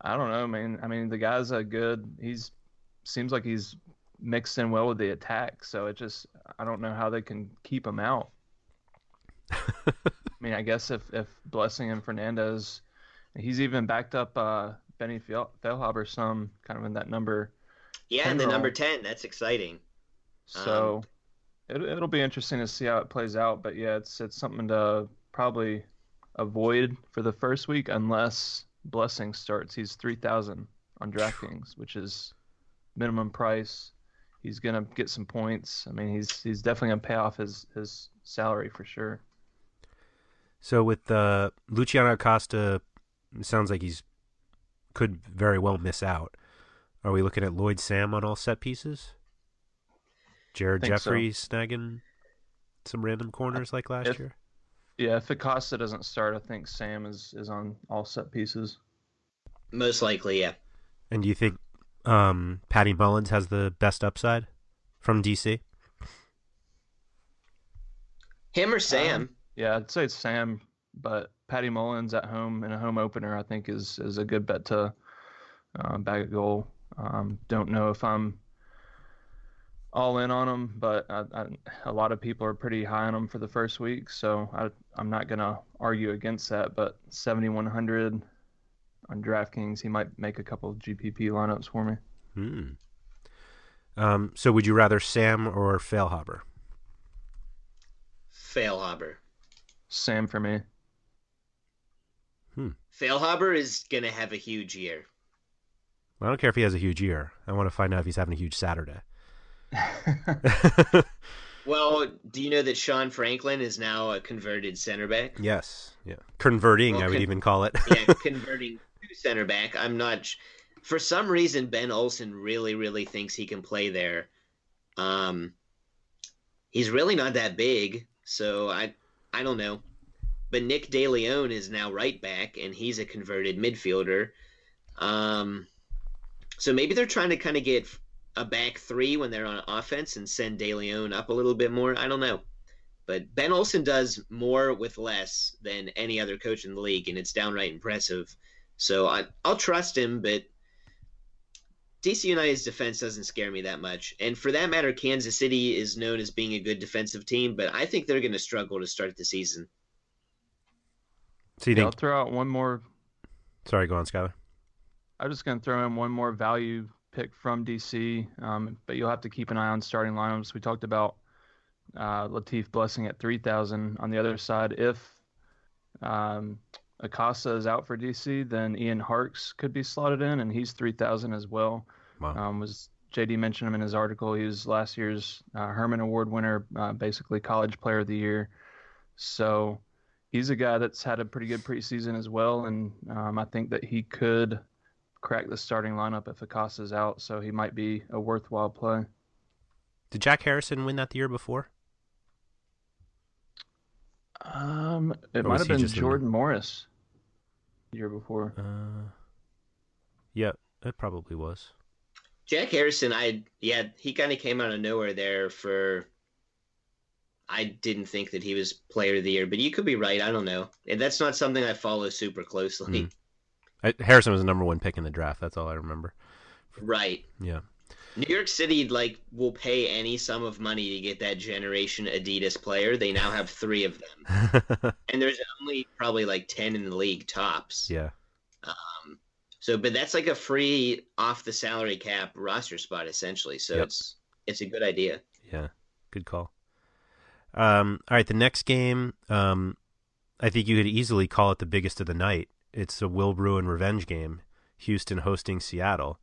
I don't know, man. I mean, the guy's a good. He's seems like he's mixed in well with the attack, so it just I don't know how they can keep him out. I mean, I guess if if Blessing and Fernandes, he's even backed up uh, Benny Feilhaber some kind of in that number. Yeah, in the number ten. That's exciting. So um, it, it'll be interesting to see how it plays out. But yeah, it's it's something to probably avoid for the first week unless Blessing starts. He's three thousand on DraftKings, which is minimum price. He's gonna get some points. I mean, he's he's definitely gonna pay off his his salary for sure. So with uh, Luciano Acosta, sounds like he's could very well miss out. Are we looking at Lloyd Sam on all set pieces? Jared Jeffrey so. snagging some random corners like last if, year. Yeah, if Acosta doesn't start, I think Sam is is on all set pieces. Most likely, yeah. And do you think um, Patty Mullins has the best upside from DC? Him or Sam? Um, yeah, I'd say it's Sam, but Patty Mullins at home in a home opener, I think is is a good bet to uh, bag a goal. Um, don't know if I'm all in on him, but I, I, a lot of people are pretty high on him for the first week, so I, am not gonna argue against that. But 7100 on DraftKings, he might make a couple of GPP lineups for me. Hmm. Um, so would you rather Sam or Feilhaber? Feilhaber. Sam for me. Hmm. Feilhaber is gonna have a huge year. I don't care if he has a huge year. I want to find out if he's having a huge Saturday. well, do you know that Sean Franklin is now a converted center back? Yes, yeah, converting. Well, I would con- even call it. yeah, converting to center back. I'm not. Sh- for some reason, Ben Olsen really, really thinks he can play there. Um, he's really not that big, so I I don't know. But Nick DeLeon is now right back, and he's a converted midfielder. Um, so maybe they're trying to kind of get a back three when they're on offense and send DeLeon up a little bit more. I don't know. But Ben Olsen does more with less than any other coach in the league, and it's downright impressive. So I, I'll trust him, but DC United's defense doesn't scare me that much. And for that matter, Kansas City is known as being a good defensive team, but I think they're going to struggle to start the season. So you yeah, think... I'll throw out one more. Sorry, go on, Skyler. I'm just going to throw in one more value pick from DC, um, but you'll have to keep an eye on starting lineups. We talked about uh, Latif Blessing at 3,000. On the other side, if um, Acosta is out for DC, then Ian Harkes could be slotted in, and he's 3,000 as well. Wow. Um, was JD mentioned him in his article. He was last year's uh, Hermann Award winner, uh, basically College Player of the Year. So he's a guy that's had a pretty good preseason as well, and um, I think that he could crack the starting lineup if Acosta's out. So he might be a worthwhile play. Did Jack Harrison win that the year before? Um, it might have been Jordan Morris the year before. Uh, yeah, it probably was. Jack Harrison, I yeah, he kind of came out of nowhere there for. I didn't think that he was player of the year, but you could be right. I don't know. And that's not something I follow super closely. Mm. I, Harrison was the number one pick in the draft. That's all I remember. Right. Yeah. New York City like will pay any sum of money to get that generation Adidas player. They now have three of them, and there's only probably like ten in the league tops. Yeah. Um. So, but that's like a free off the salary cap roster spot essentially. So yep. it's it's a good idea. Yeah. Good call. Um. All right. The next game. Um. I think you could easily call it the biggest of the night. It's a Will Bruin revenge game. Houston hosting Seattle.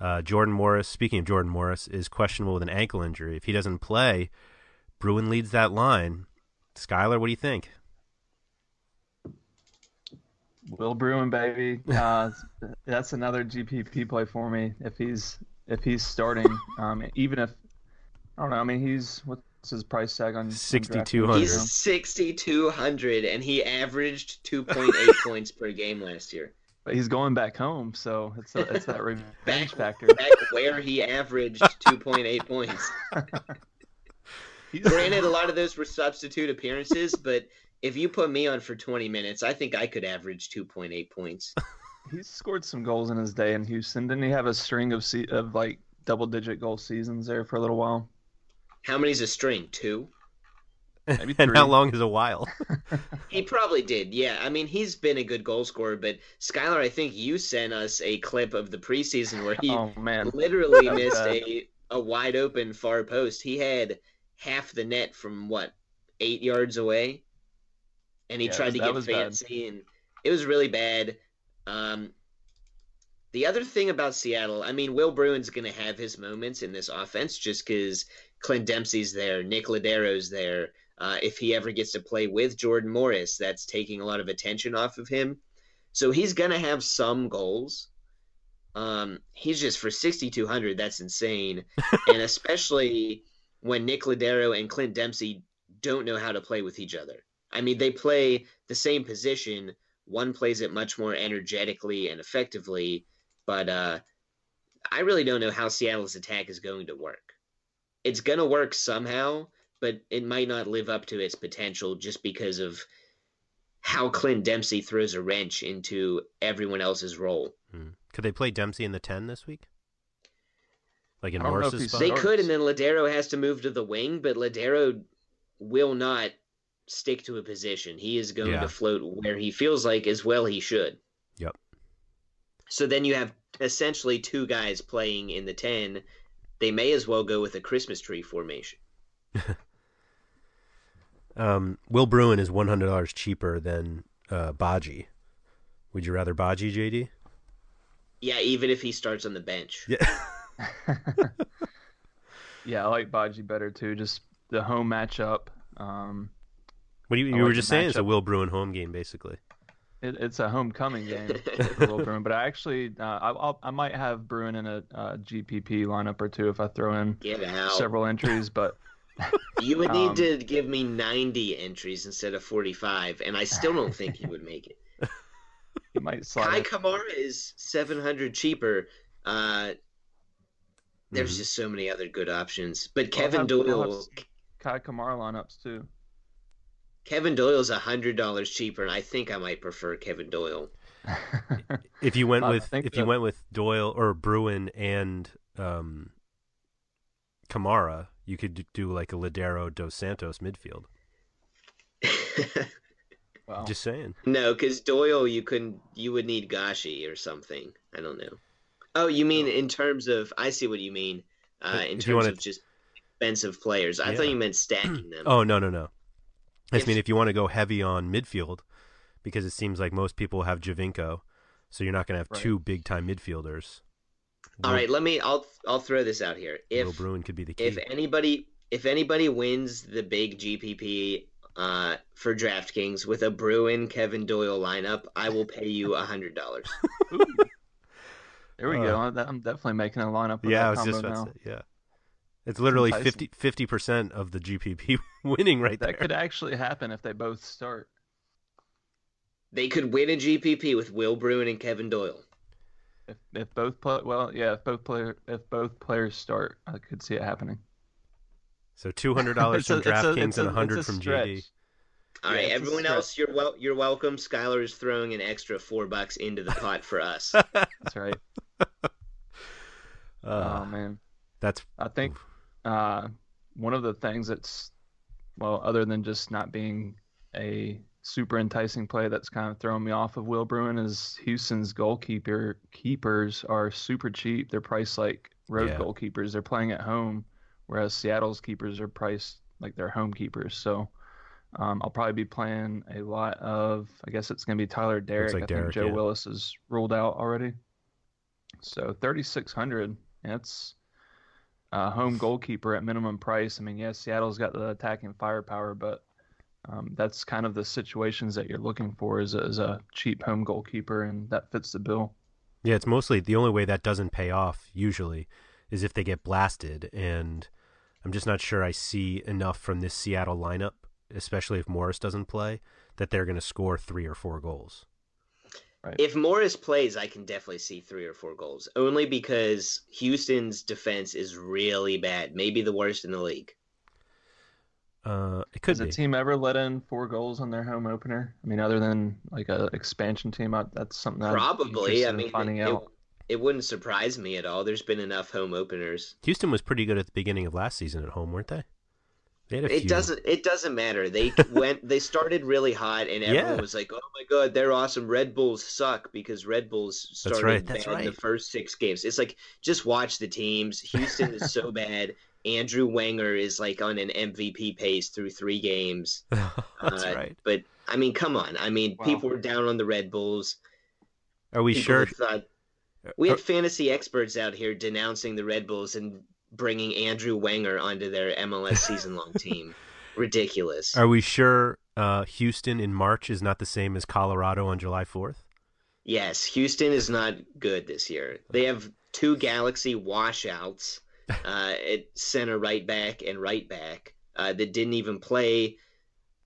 Uh, Jordan Morris, speaking of Jordan Morris, is questionable with an ankle injury. If he doesn't play, Bruin leads that line. Skylar, what do you think? Will Bruin, baby. Uh, that's another GPP play for me. If he's if he's starting, um, even if I don't know. I mean, he's what's his price tag on sixty two hundred? He's sixty two hundred, and he averaged two point eight points per game last year. But he's going back home, so it's a, it's that revenge back, factor. Back where he averaged two point eight points. Granted, a lot of those were substitute appearances, but if you put me on for 20 minutes, I think I could average 2.8 points. He's scored some goals in his day in Houston. Didn't he have a string of se- of like double digit goal seasons there for a little while? How many's a string? Two. Maybe and how long is a while? he probably did. Yeah, I mean he's been a good goal scorer, but Skylar, I think you sent us a clip of the preseason where he oh man, literally missed bad. a a wide open far post. He had half the net from what eight yards away, and he Yeah, tried to get was bad. fancy, and it was really bad. Um, the other thing about Seattle, I mean, Will Bruin's going to have his moments in this offense just because Clint Dempsey's there, Nick Lodeiro's there. Uh, if he ever gets to play with Jordan Morris, that's taking a lot of attention off of him. So he's going to have some goals. Um, he's just for 6,200. That's insane. and especially when Nick Lodeiro and Clint Dempsey don't know how to play with each other. I mean, they play the same position. One plays it much more energetically and effectively, but uh, I really don't know how Seattle's attack is going to work. It's going to work somehow, but it might not live up to its potential just because of how Clint Dempsey throws a wrench into everyone else's role. Hmm. Could they play Dempsey in the ten this week? Like in I don't know if Morris's spot? They could, and then Lodeiro has to move to the wing, but Lodeiro will not stick to a position. He is going Yeah. to float where he feels like as well he should. Yep. So then you have essentially two guys playing in the 10. They may as well go with a Christmas tree formation. Um, Will Bruin is one hundred dollars cheaper than uh, Badji. Would you rather Badji, JD? Yeah, even if he starts on the bench. Yeah. yeah, I like Badji better too. Just the home matchup. Um, What do you, I you were just saying? It's a. Will Bruin home game, basically. It, it's a homecoming game for Will Bruin, but I actually uh, I I'll, I might have Bruin in a uh, GPP lineup or two if I throw in several entries. But You would need Um, to give me 90 entries instead of 45, and I still don't think he would make it. he might slide. Kei in. Kamara is 700 cheaper. Uh, there's Mhm. just so many other good options. But Kevin have- I'll have Doyle, Kei Kamara lineups too. Kevin Doyle's hundred dollars cheaper, and I think I might prefer Kevin Doyle. If you went with think if you went with Doyle or Bruin and um, Kamara, you could do like a Lodeiro dos Santos midfield. Wow. Just saying. no, because Doyle, you couldn't. You would need Gashi or something. I don't know. Oh, you mean in terms of? I see what you mean. Uh, in you terms wanna- of just expensive players, I thought you meant stacking them. Oh no no no. I just mean if you want to go heavy on midfield, because it seems like most people have Giovinco, so you're not going to have Right. two big time midfielders. All Will- right, let me. I'll I'll throw this out here. Will If Bruin could be the key. if anybody if anybody wins the big GPP uh, for DraftKings with a Bruin Kevin Doyle lineup, I will pay you a hundred dollars. There we Uh, go. I'm I'm definitely making a lineup. With yeah, I that was just about now. to say, yeah. It's literally enticing. 50 percent of the GPP winning right That there. could actually happen if they both start. They could win a GPP with Will Bruin and Kevin Doyle. If if both play well, yeah. If both player if both players start, I could see it happening. So two hundred dollars from DraftKings and a- a hundred it's from stretch. JD. All Yeah, right, everyone else, you're wel- you're welcome. Skylar is throwing an extra four bucks into the pot for us. That's right. Uh, oh man. that's I think uh, one of the things that's well, other than just not being a super enticing play that's kind of throwing me off of Will Bruin is Houston's goalkeeper keepers are super cheap. They're priced like road Yeah. goalkeepers. They're playing at home, whereas Seattle's keepers are priced like they're home keepers. So um, I'll probably be playing a lot of. I guess it's going to be Tyler Deric. like I Deric, think Joe yeah. Willis is ruled out already. So 3600 that's a home goalkeeper at minimum price. I mean, yes, Seattle's got the attacking firepower, but um, that's kind of the situations that you're looking for as a, as a cheap home goalkeeper, and that fits the bill. Yeah, it's mostly the only way that doesn't pay off usually is if they get blasted, and I'm just not sure I see enough from this Seattle lineup, especially if Morris doesn't play, that they're going to score three or four goals. Right. If Morris plays, I can definitely see three or four goals. Only because Houston's defense is really bad, maybe the worst in the league. Uh, it could Has be. a team ever let in four goals on their home opener? I mean, other than like a expansion team, that's something that probably. I mean, finding it, out. It, wouldn't surprise me at all. There's been enough home openers. Houston was pretty good at the beginning of last season at home, weren't they? They had a it few. doesn't. It doesn't matter. They went. They started really hot, and everyone Yeah. was like, "Oh my god, they're awesome." Red Bulls suck because Red Bulls started right, that's bad in the first six games. It's like just watch the teams. Houston is so bad. Andrew Wenger is like on an MVP pace through three games. That's Uh, right. But I mean, come on. I mean, Wow. people were down on the Red Bulls. Are we People sure? thought- we are- had fantasy experts out here denouncing the Red Bulls and bringing Andrew Wenger onto their MLS season-long team. Ridiculous. Are we sure uh, Houston in March is not the same as Colorado on July 4th? Yes, Houston is not good this year. They have two Galaxy washouts uh, at center right back and right back uh, that didn't even play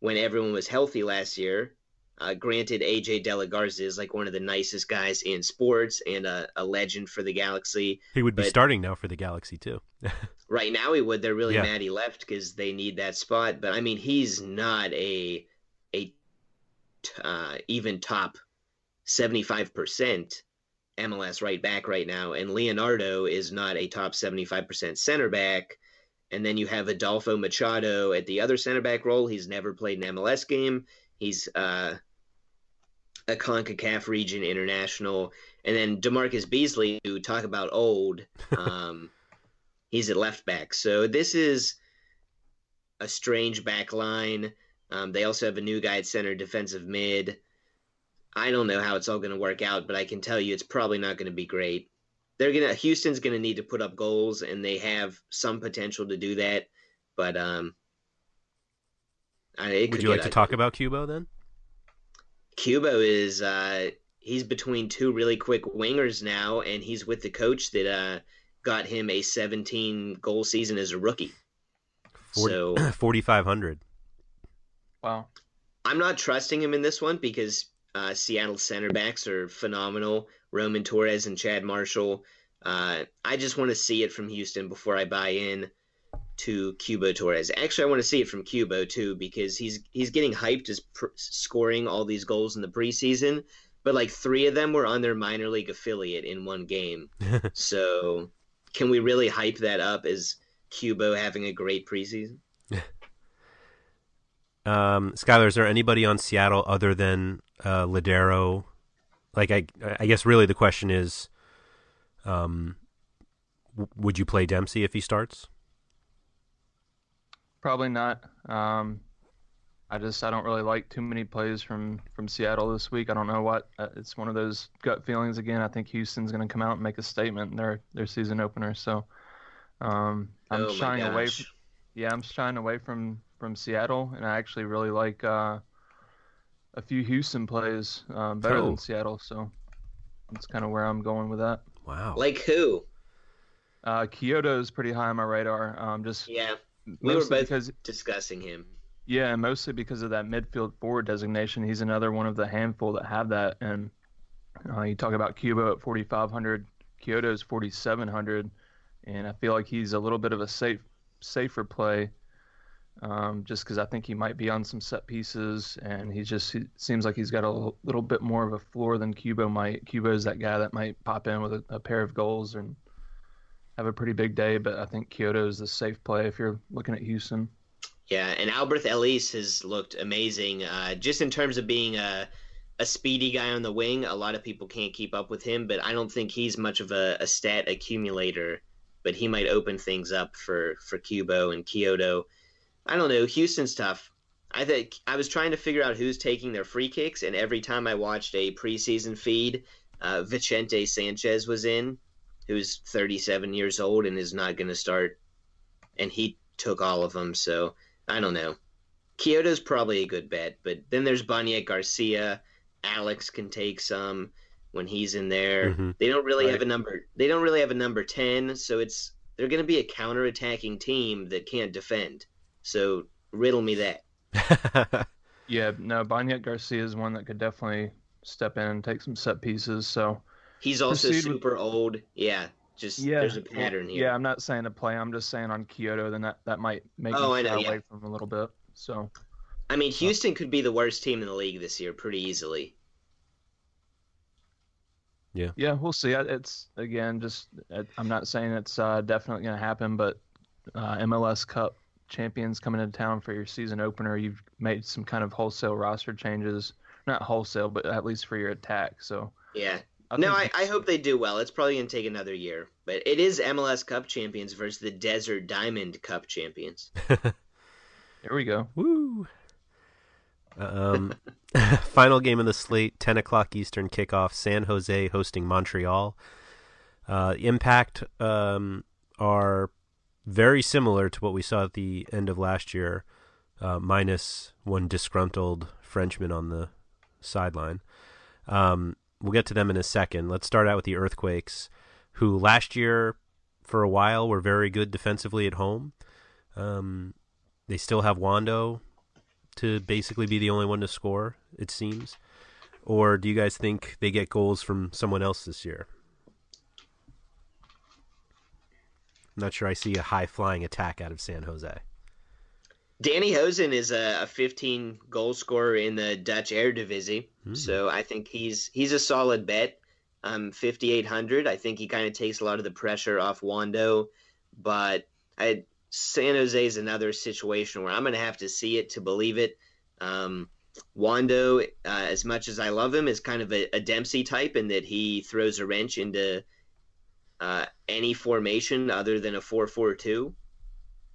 when everyone was healthy last year. Uh, granted, AJ DeLaGarza is like one of the nicest guys in sports and a, a legend for the Galaxy. He would be But- starting now for the Galaxy too. Right now, he would. They're really Yeah. mad he left because they need that spot. But I mean, he's not a a uh, even top seventy five percent MLS right back right now, and Leonardo is not a top seventy five percent center back. And then you have Adolfo Machado at the other center back role. He's never played an MLS game. He's uh, a CONCACAF region international. And then DaMarcus Beasley, who talk about old, um, he's at left back. So this is a strange back line. Um, they also have a new guy at center defensive mid. I don't know how it's all going to work out, but I can tell you it's probably not going to be great. They're gonna Houston's going to need to put up goals, and they have some potential to do that. But um, I, it Would you like to talk about Cubo then? Cubo is uh, he's between two really quick wingers now, and he's with the coach that uh, got him a 17 goal season as a rookie. 40, So 4,500. Wow. I'm not trusting him in this one because uh, Seattle center backs are phenomenal. Roman Torres and Chad Marshall. Uh, I just want to see it from Houston before I buy in to Cubo Torres. Actually, I want to see it from Cubo too because he's he's getting hyped as pr- scoring all these goals in the preseason, but like three of them were on their minor league affiliate in one game. so, can we really hype that up as Cubo having a great preseason? Um, Skylar, is there anybody on Seattle other than uh, Lodeiro? Like, I, I guess really the question is, um, w- would you play Dempsey if he starts? Probably not. Um, I just I don't really like too many plays from from Seattle this week. I don't know what. Uh, it's one of those gut feelings again. I think Houston's going to come out and make a statement in their their season opener. So um, I'm oh my shying away. From, yeah, I'm shying away from from Seattle, and I actually really like uh, a few Houston plays um, better Oh. than Seattle. So that's kind of where I'm going with that. Wow. Like who? Uh, Quioto is pretty high on my radar. Um, just Yeah, we were both because discussing him. Yeah, and mostly because of that midfield forward designation. He's another one of the handful that have that. And uh, you talk about Cubo at 4,500, Quioto's 4,700, and I feel like he's a little bit of a safe, safer play, um, just because I think he might be on some set pieces, and he just he seems like he's got a little, little bit more of a floor than Cubo might. Cubo's that guy that might pop in with a, a pair of goals and have a pretty big day, but I think Quioto is the safe play if you're looking at Houston. Yeah, and Alberth Elis has looked amazing. Uh, just in terms of being a a speedy guy on the wing, a lot of people can't keep up with him, but I don't think he's much of a, a stat accumulator. But he might open things up for for Cubo and Quioto. I don't know. Houston's tough. I think I was trying to figure out who's taking their free kicks, and every time I watched a preseason feed, uh, Vicente Sanchez was in, who's 37 years old and is not going to start, and he took all of them. So I don't know. Quioto's probably a good bet, but then there's Boniek Garcia. Alex can take some when he's in there. Mhm. They don't really Right. have a number. They don't really have a number ten, so it's they're going to be a counter-attacking team that can't defend. So riddle me that. Yeah, no, Boniek Garcia is one that could definitely step in and take some set pieces. So He's also Proceed with- super old. Yeah, just yeah, there's a pattern here. Yeah, I'm not saying to play. I'm just saying on Quioto, then that, that might make Oh, I me know, shy yeah. away from a little bit. So I mean, Houston could be the worst team in the league this year pretty easily. yeah, Yeah, we'll see. It's again just I'm not saying it's uh, definitely going to happen, but uh, MLS Cup champions coming into town for your season opener. You've made some kind of wholesale roster changes, not wholesale, but at least for your attack. So Yeah. I no, I, I hope they do well. It's probably going to take another year. But it is MLS Cup champions versus the Desert Diamond Cup champions. there we go. Woo! Um, final game of the slate, 10 o'clock Eastern kickoff, San Jose hosting Montreal. Uh, Impact um, are very similar to what we saw at the end of last year, uh, minus one disgruntled Frenchman on the sideline. Um, we'll get to them in a second. Let's start out with the Earthquakes, who last year, for a while, were very good defensively at home. Um, they still have Wondo to basically be the only one to score, it seems. Or do you guys think they get goals from someone else this year? I'm not sure I see a high flying attack out of San Jose. Danny Hoesen is a, a 15 goal scorer in the Dutch Eredivisie, so I think he's he's a solid bet. Um, 5800. I think he kind of takes a lot of the pressure off Wondo, but I San Jose is another situation where I'm going to have to see it to believe it. Um, Wondo, uh, as much as I love him, is kind of a, a Dempsey type in that he throws a wrench into uh, any formation other than a 4-4-2.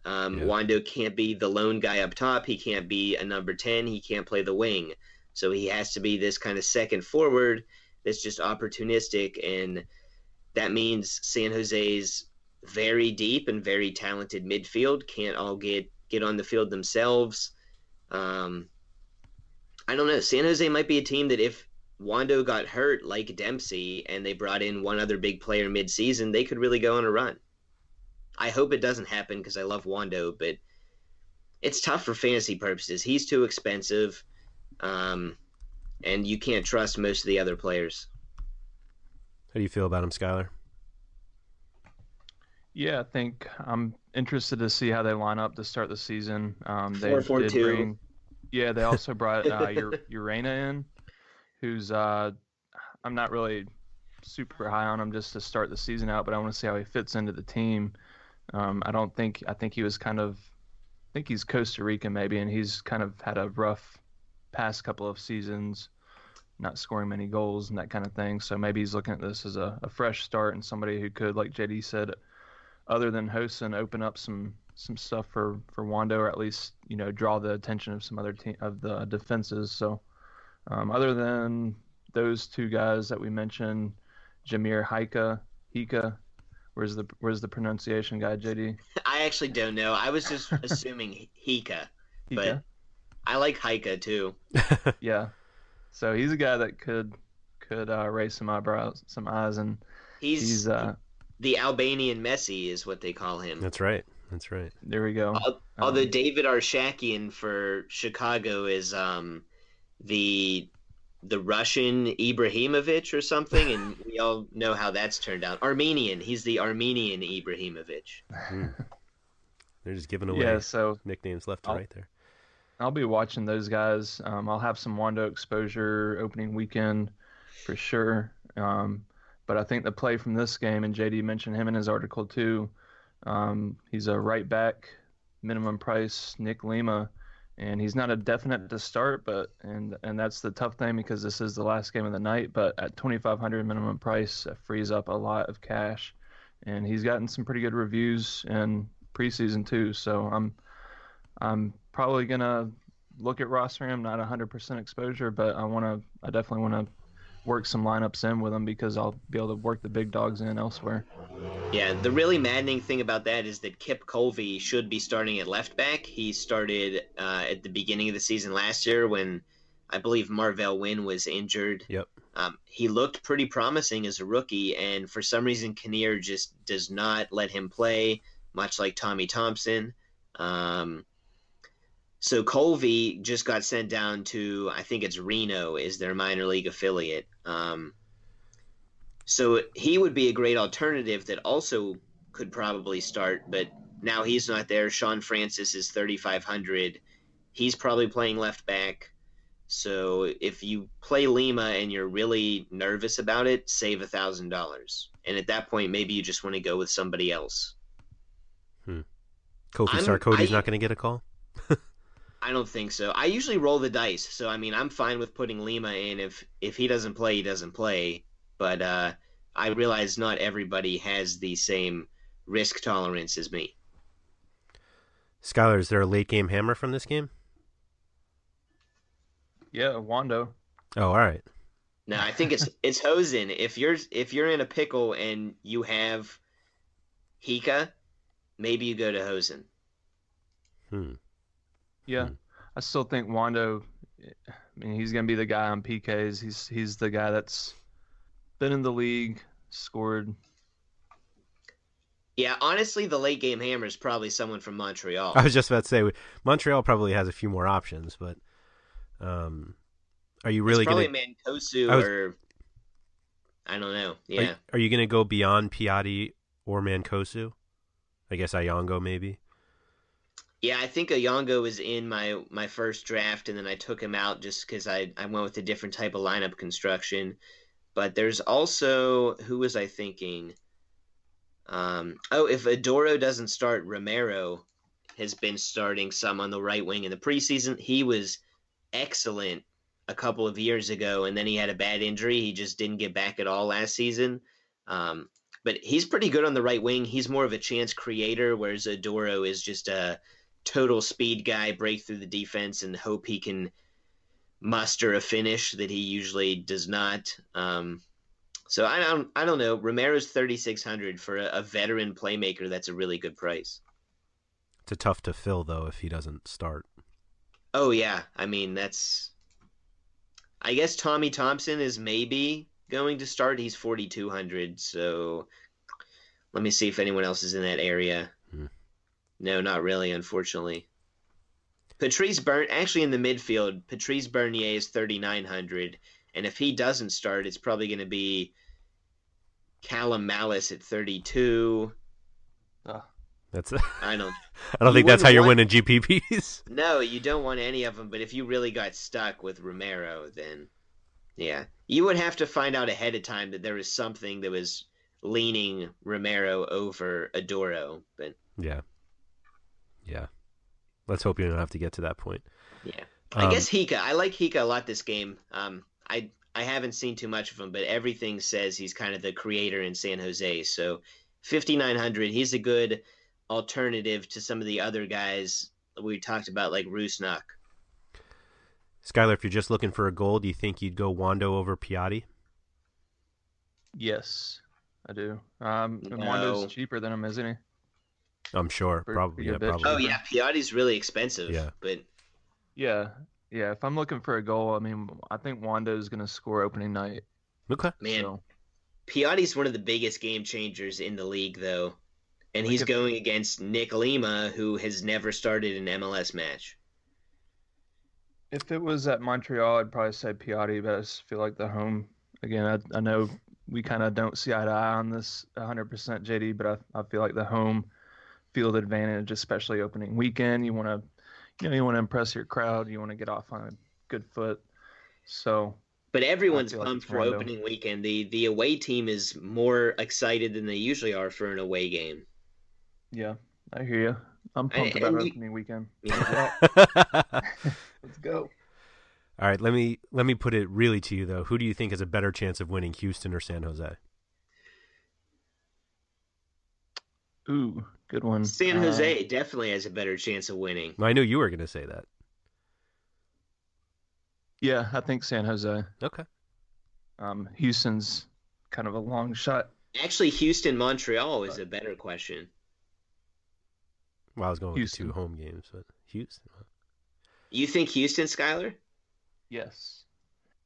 Um, Yeah. Wondo can't be the lone guy up top. He can't be a number 10. He can't play the wing. So he has to be this kind of second forward that's just opportunistic. And that means San Jose's very deep and very talented midfield can't all get, get on the field themselves. Um, I don't know. San Jose might be a team that if Wondo got hurt like Dempsey and they brought in one other big player mid-season, they could really go on a run. I hope it doesn't happen because I love Wondo, but it's tough for fantasy purposes. He's too expensive, um, and you can't trust most of the other players. How do you feel about him, Skylar? Yeah, I think I'm interested to see how they line up to start the season. Um, they Four, four, did two. bring, yeah, they also brought uh, Urena in, who's uh, I'm not really super high on him just to start the season out, but I want to see how he fits into the team. Um, I don't think I think he was kind of, I think he's Costa Rican maybe, and he's kind of had a rough past couple of seasons, not scoring many goals and that kind of thing. So maybe he's looking at this as a, a fresh start and somebody who could, like JD said, other than Hoesen, open up some some stuff for for Wondo, or at least you know draw the attention of some other team of the defenses. So, um, other than those two guys that we mentioned, Jahmir Hyka, Hyka, where's the where's the pronunciation guy, JD? I actually don't know. I was just assuming Hyka, but Hyka? I like Hyka too. yeah. So he's a guy that could could uh, raise some eyebrows, some eyes, and He's, he's uh, the Albanian Messi, is what they call him. That's right. That's right. there we go. Al- Although Um, David Arshakyan for Chicago is um, the the Russian Ibrahimovic or something, and we all know how that's turned out. Armenian. He's the Armenian Ibrahimovic. They're just giving away Yeah, so nicknames left to I'll- right there. I'll be watching those guys. Um, I'll have some Wondo exposure opening weekend for sure. Um, but I think the play from this game, and JD mentioned him in his article too. Um, he's a right back, minimum price, Nick Lima, and he's not a definite to start, but and and that's the tough thing because this is the last game of the night. But at 2,500 minimum price, it frees up a lot of cash, and he's gotten some pretty good reviews in preseason too. So I'm I'm probably gonna look at rostering him, not 100% exposure, but I want to. I definitely want to work some lineups in with them because I'll be able to work the big dogs in elsewhere. Yeah, the really maddening thing about that is that Kip Colvey should be starting at left back. He started uh, at the beginning of the season last year when I believe Marvell Wynne was injured. Yep. Um, he looked pretty promising as a rookie, and for some reason, Kinnear just does not let him play, much like Tommy Thompson. Um, so Colvey just got sent down to, I think it's Reno, is their minor league affiliate. Um, so he would be a great alternative that also could probably start, but now he's not there. Shaun Francis is 3,500. He's probably playing left back. So if you play Lima and you're really nervous about it, save a thousand dollars. And at that point, maybe you just want to go with somebody else. Hmm. Kofi Sarkodie's not going to get a call. I don't think so. I usually roll the dice, so I mean, I'm fine with putting Lima in. If if he doesn't play, he doesn't play. But uh, I realize not everybody has the same risk tolerance as me. Skylar, is there a late game hammer from this game? Yeah, Wondo. Oh, all right. No, I think it's it's Hoesen. If you're if you're in a pickle and you have Hyka, maybe you go to Hoesen. Hmm. Yeah, I still think Wondo. I mean, he's gonna be the guy on PKs. He's he's the guy that's been in the league, scored. Yeah, honestly, the late game hammer is probably someone from Montreal. I was just about to say Montreal probably has a few more options, but um, are you really it's probably going Mancosu I was- or I don't know. Are, Yeah, are you going to go beyond Piatti or Mancosu? I guess Oyongo maybe. Yeah. I think Oyongo was in my my first draft, and then I took him out just because I I went with a different type of lineup construction. But there's also who was I thinking? Um, oh, if Oduro doesn't start, Romero has been starting some on the right wing in the preseason. He was excellent a couple of years ago, and then he had a bad injury. He just didn't get back at all last season. Um, but he's pretty good on the right wing. He's more of a chance creator, whereas Oduro is just a total speed guy, break through the defense, and hope he can muster a finish that he usually does not. Um, so I don't, I don't know. Romero's thirty six hundred for a, a veteran playmaker. That's a really good price. It's a tough to fill though if he doesn't start. Oh yeah, I mean that's. I guess Tommy Thompson is maybe going to start. He's forty two hundred. So let me see if anyone else is in that area. No, not really, unfortunately. Patrice Burn actually in the midfield. Patrice Bernier is thirty nine hundred, and if he doesn't start, it's probably going to be Calum Mallace at thirty two. That's I don't. I don't think that's how wouldn't you're want- winning GPPs. No, you don't want any of them. But if you really got stuck with Romero, then yeah, you would have to find out ahead of time that there was something that was leaning Romero over Oduro. But yeah. Yeah. Let's hope you don't have to get to that point. yeah, I Um, guess Hyka. I like Hyka a lot this game. Um, I I haven't seen too much of him, but everything says he's kind of the creator in San Jose. So fifty nine hundred, he's a good alternative to some of the other guys we talked about, like Rusnak. Skylar, if you're just looking for a goal, do you think you'd go Wondo over Piatti? Yes, I do. Um, No. Wondo's cheaper than him, isn't he? I'm sure. Pretty Probably. Yeah, probably. Oh yeah, Piatti's really expensive. Yeah. but Yeah, yeah. If I'm looking for a goal, I mean, I think Wondo's gonna score opening night. Okay. man, So Piatti's one of the biggest game changers in the league, though, and Look he's at- going against Nick Lima, who has never started an MLS match. if it was at Montreal, I'd probably say Piatti, but I just feel like the home. Again, I, I know we kind of don't see eye to eye on this 100% JD, but I, I feel like the home field advantage, especially opening weekend, you want to, you know, you want to impress your crowd, you want to get off on a good foot. So But everyone's feel like pumped for Rondo. opening weekend. The the away team is more excited than they usually are for an away game. yeah, I hear you. I'm pumped And- about you- opening weekend. Yeah. Let's go. All right, let me let me put it really to you though. Who do you think has a better chance of winning, Houston or San Jose? Ooh, good one. San Uh, Jose definitely has a better chance of winning. I knew you were going to say that. yeah, I think San Jose. Okay. Um, Houston's kind of a long shot. Actually, Houston Montreal is a better question. Well, I was going Houston. with the two home games, but Houston. You think Houston, Skyler? Yes.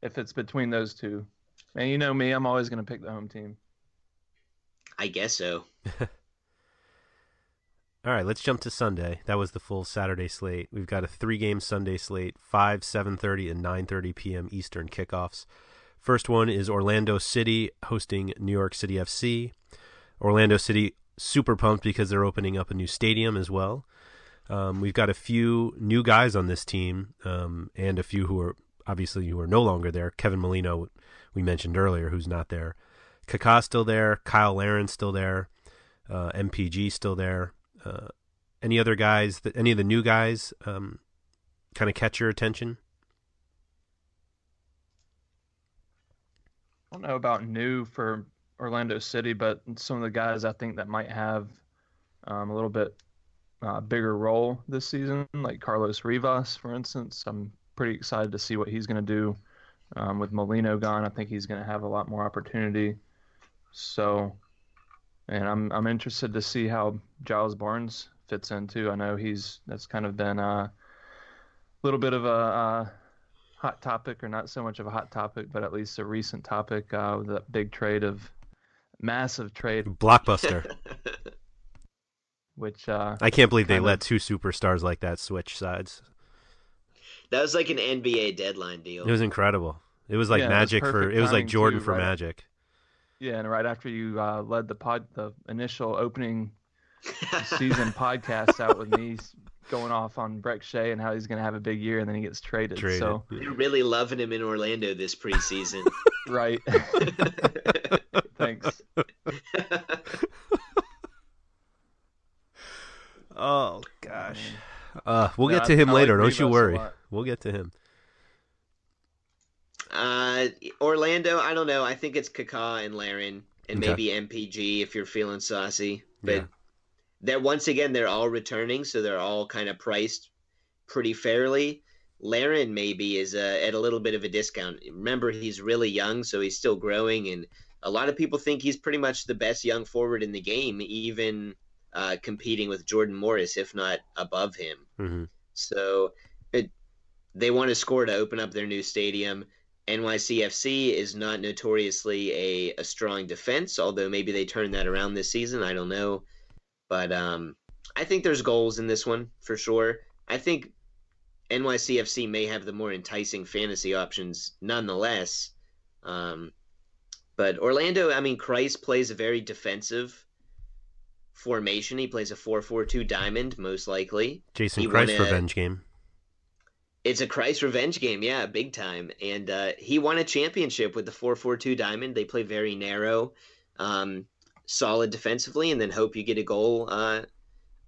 If it's between those two. And you know me, I'm always going to pick the home team. I guess so. All right, let's jump to Sunday. That was the full Saturday slate. We've got a three-game Sunday slate: five, seven thirty, and nine thirty p.m. Eastern kickoffs. First one is Orlando City hosting New York City FC. Orlando City super pumped because they're opening up a new stadium as well. Um, we've got a few new guys on this team, um, and a few who are obviously who are no longer there. Kevin Molino, we mentioned earlier, who's not there. Kaká's still there. Cyle Larin's still there. Uh, MPG still there. Uh, any other guys that any of the new guys um, kind of catch your attention? I don't know about new for Orlando City, but some of the guys I think that might have um, a little bit uh, bigger role this season, like Carlos Rivas, for instance. I'm pretty excited to see what he's going to do um, with Molino gone. I think he's going to have a lot more opportunity. So, and I'm I'm interested to see how Giles Barnes fits in too. I know he's that's kind of been a little bit of a uh, hot topic, or not so much of a hot topic, but at least a recent topic uh, with that big trade of massive trade, Blockbuster. which uh, I can't believe they kind let two superstars like that switch sides. That was like an NBA deadline deal. It was incredible. It was like Yeah, it was magic for it was like Jordan too, for right? magic. Yeah, and right after you uh, led the pod, the initial opening season podcast out with me going off on Brek Shea and how he's going to have a big year, and then he gets traded. Traded. So you're really loving him in Orlando this preseason. right. Thanks. Oh gosh. Uh, we'll Yeah, get to him I like later. Don't you worry. We'll get to him. uh, Orlando, I don't know. I think it's Kaká and Larin, and Okay. maybe MPG if you're feeling saucy. But Yeah. They're once again they're all returning, so they're all kind of priced pretty fairly. Larin maybe is uh, at a little bit of a discount. Remember, he's really young, so he's still growing, and a lot of people think he's pretty much the best young forward in the game, even uh, competing with Jordan Morris, if not above him. hmm So it, they want to score to open up their new stadium. NYCFC is not notoriously a, a strong defense, although maybe they turn that around this season. I don't know. But um, I think there's goals in this one for sure. I think NYCFC may have the more enticing fantasy options nonetheless. Um, but Orlando, I mean, Kreis plays a very defensive formation. He plays a 4 4 2 diamond, most likely. Jason He Kreis a- revenge game. It's a Kreis revenge game, yeah, big time. And uh, he won a championship with the 4-4-2 diamond. They play very narrow, um, solid defensively, and then hope you get a goal uh,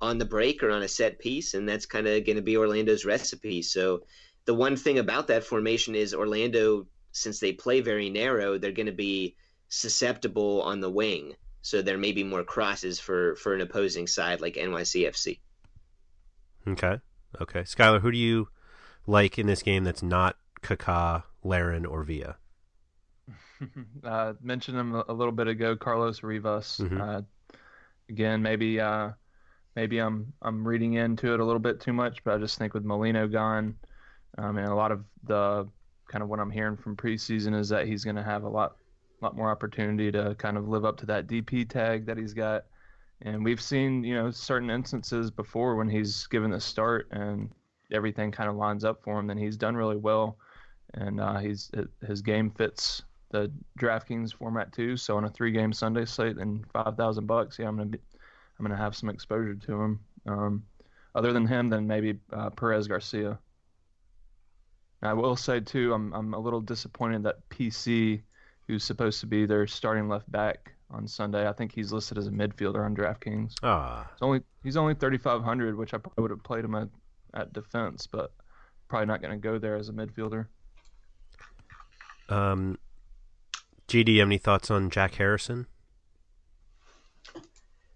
on the break or on a set piece, and that's kind of going to be Orlando's recipe. So the one thing about that formation is Orlando, since they play very narrow, they're going to be susceptible on the wing. So there may be more crosses for for an opposing side like NYCFC. Okay. Okay. Skylar, who do you like in this game that's not Kaká, Larin, or Villa? uh, mentioned him a little bit ago, Carlos Rivas. Mhm. Uh, again, maybe uh, maybe I'm I'm reading into it a little bit too much, but I just think with Molino gone, um, and a lot of the kind of what I'm hearing from preseason is that he's going to have a lot lot more opportunity to kind of live up to that DP tag that he's got. And we've seen, you know, certain instances before when he's given the start and everything kind of lines up for him, then he's done really well. And uh, he's his game fits the DraftKings format too. So on a three-game Sunday slate and five thousand bucks, yeah, I'm gonna be, I'm gonna have some exposure to him. Um, other than him, then maybe uh, Perez Garcia. I will say too, I'm I'm a little disappointed that PC, who's supposed to be their starting left back on Sunday, I think he's listed as a midfielder on DraftKings. Ah, It's only he's only 3,500, which I probably would have played him at, at defense, but probably not going to go there as a midfielder. um, JD, you have any thoughts on Jack Harrison?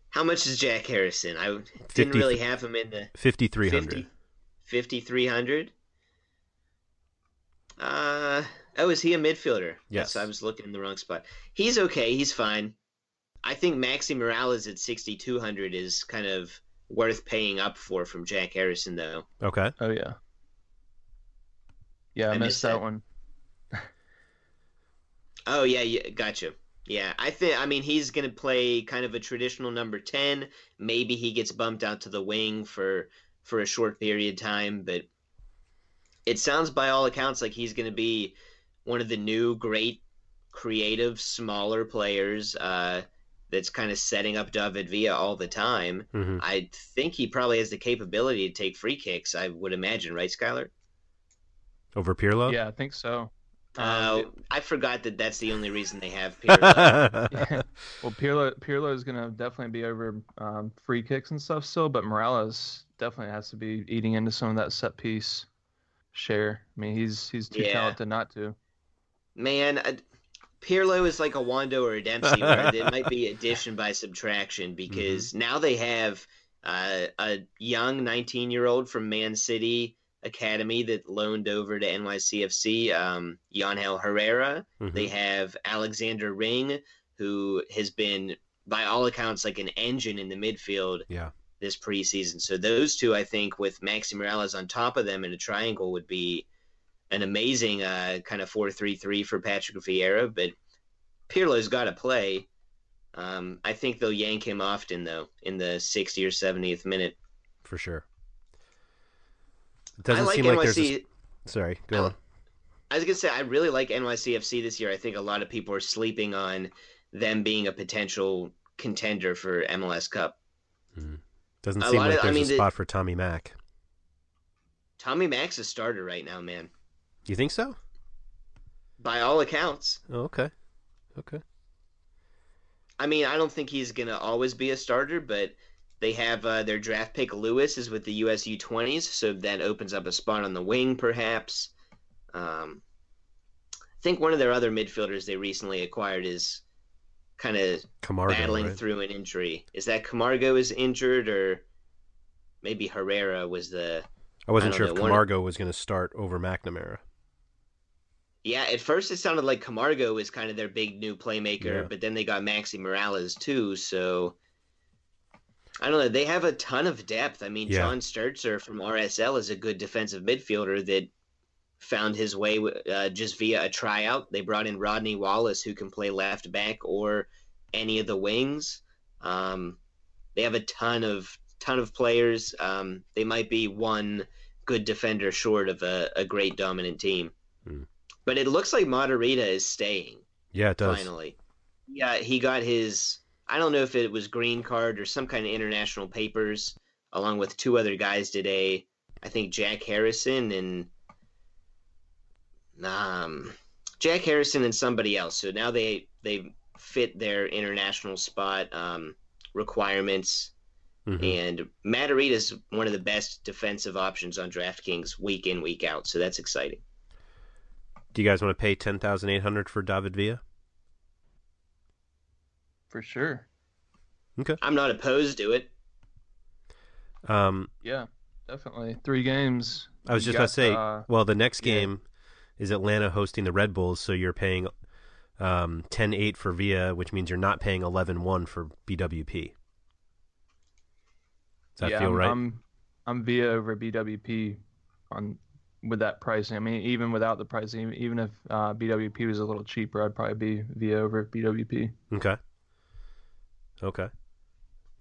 How much is Jack Harrison? I didn't 50 really have him in the 5,300. 5300 uh Oh, is he a midfielder? Yes. I was looking in the wrong spot. He's okay. He's fine. I think Maxi Morales at 6,200 is kind of worth paying up for from Jack Harrison, though. Okay. Oh yeah. Yeah, I, I missed missed that that. one. Oh yeah, yeah, gotcha. Yeah, I think I mean he's gonna play kind of a traditional number ten. Maybe he gets bumped out to the wing for for a short period of time, but it sounds by all accounts like he's gonna be one of the new great creative smaller players uh, that's kind of setting up David Villa all the time. Mhm. I think he probably has the capability to take free kicks. I would imagine, right, Skylar? Over Pirlo? Yeah, I think so. Uh, Um, I forgot that that's the only reason they have Pirlo. yeah. Well, Pirlo Pirlo is gonna definitely be over um, free kicks and stuff still, but Morales definitely has to be eating into some of that set piece share. I mean, he's he's too Yeah. talented not to. Man, uh, Pirlo is like a Wondo or a Dempsey, where it might be addition by subtraction because now they have uh, a young 19 year old from Man City Academy that loaned over to NYCFC, um, Yangel Herrera. Mhm. They have Alexander Ring, who has been, by all accounts, like an engine in the midfield Yeah. this preseason. So those two, I think, with Maxi Morales on top of them in a triangle, would be an amazing uh, kind of four-three-three for Patrick Vieira. But Pirlo's got to play. Um, I think they'll yank him often though in the 60 or 70th minute. For sure. It doesn't I like seem NYC. like there's a... Sorry, go oh. I- on. I was gonna say I really like NYCFC this year. I think a lot of people are sleeping on them being a potential contender for MLS Cup. Hmm. Doesn't a seem like of- I there's mean, a the- spot for Tommy Mack. Tommy Mack's a starter right now, man. You think so? By all accounts. Oh, okay. Okay. I mean, I don't think he's gonna always be a starter, but they have uh, their draft pick Lewis is with the USU twenties, so that opens up a spot on the wing, perhaps. Um, I think one of their other midfielders they recently acquired is kind of battling right? through an injury. Is that Camargo is injured, or maybe Herrera was the? I wasn't I sure if know, one- Camargo was going to start over McNamara. Yeah, at first it sounded like Camargo was kind of their big new playmaker, Yeah. but then they got Maxi Morales too, so I don't know. They have a ton of depth. I mean, Yeah. John Stertzer from RSL is a good defensive midfielder that found his way uh, just via a tryout. They brought in Rodney Wallace, who can play left back or any of the wings. Um, they have a ton of ton of players. Um, they might be one good defender short of a, a great dominant team. Hmm. But it looks like Matarrita is staying Yeah, it does. finally. Yeah, he got his. I don't know if it was green card or some kind of international papers, along with two other guys today. I think Jack Harrison and um, Jack Harrison and somebody else. So now they they fit their international spot um, requirements. Mhm. And Matarrita is one of the best defensive options on DraftKings week in week out. So that's exciting. Do you guys want to pay ten thousand eight hundred for David Villa? For sure. Okay. I'm not opposed to it. Um, Yeah, definitely. Three games. I was You just about to say. uh, well, the next yeah. game is Atlanta hosting the Red Bulls, so you're paying um, 10-8 for Villa, which means you're not paying 11-1 for BWP. Does that yeah, feel I'm, right? I'm I'm Villa over BWP on with that pricing. I mean, even without the pricing, even- even if uh, BWP was a little cheaper, I'd probably be Villa over BWP. Okay. Okay.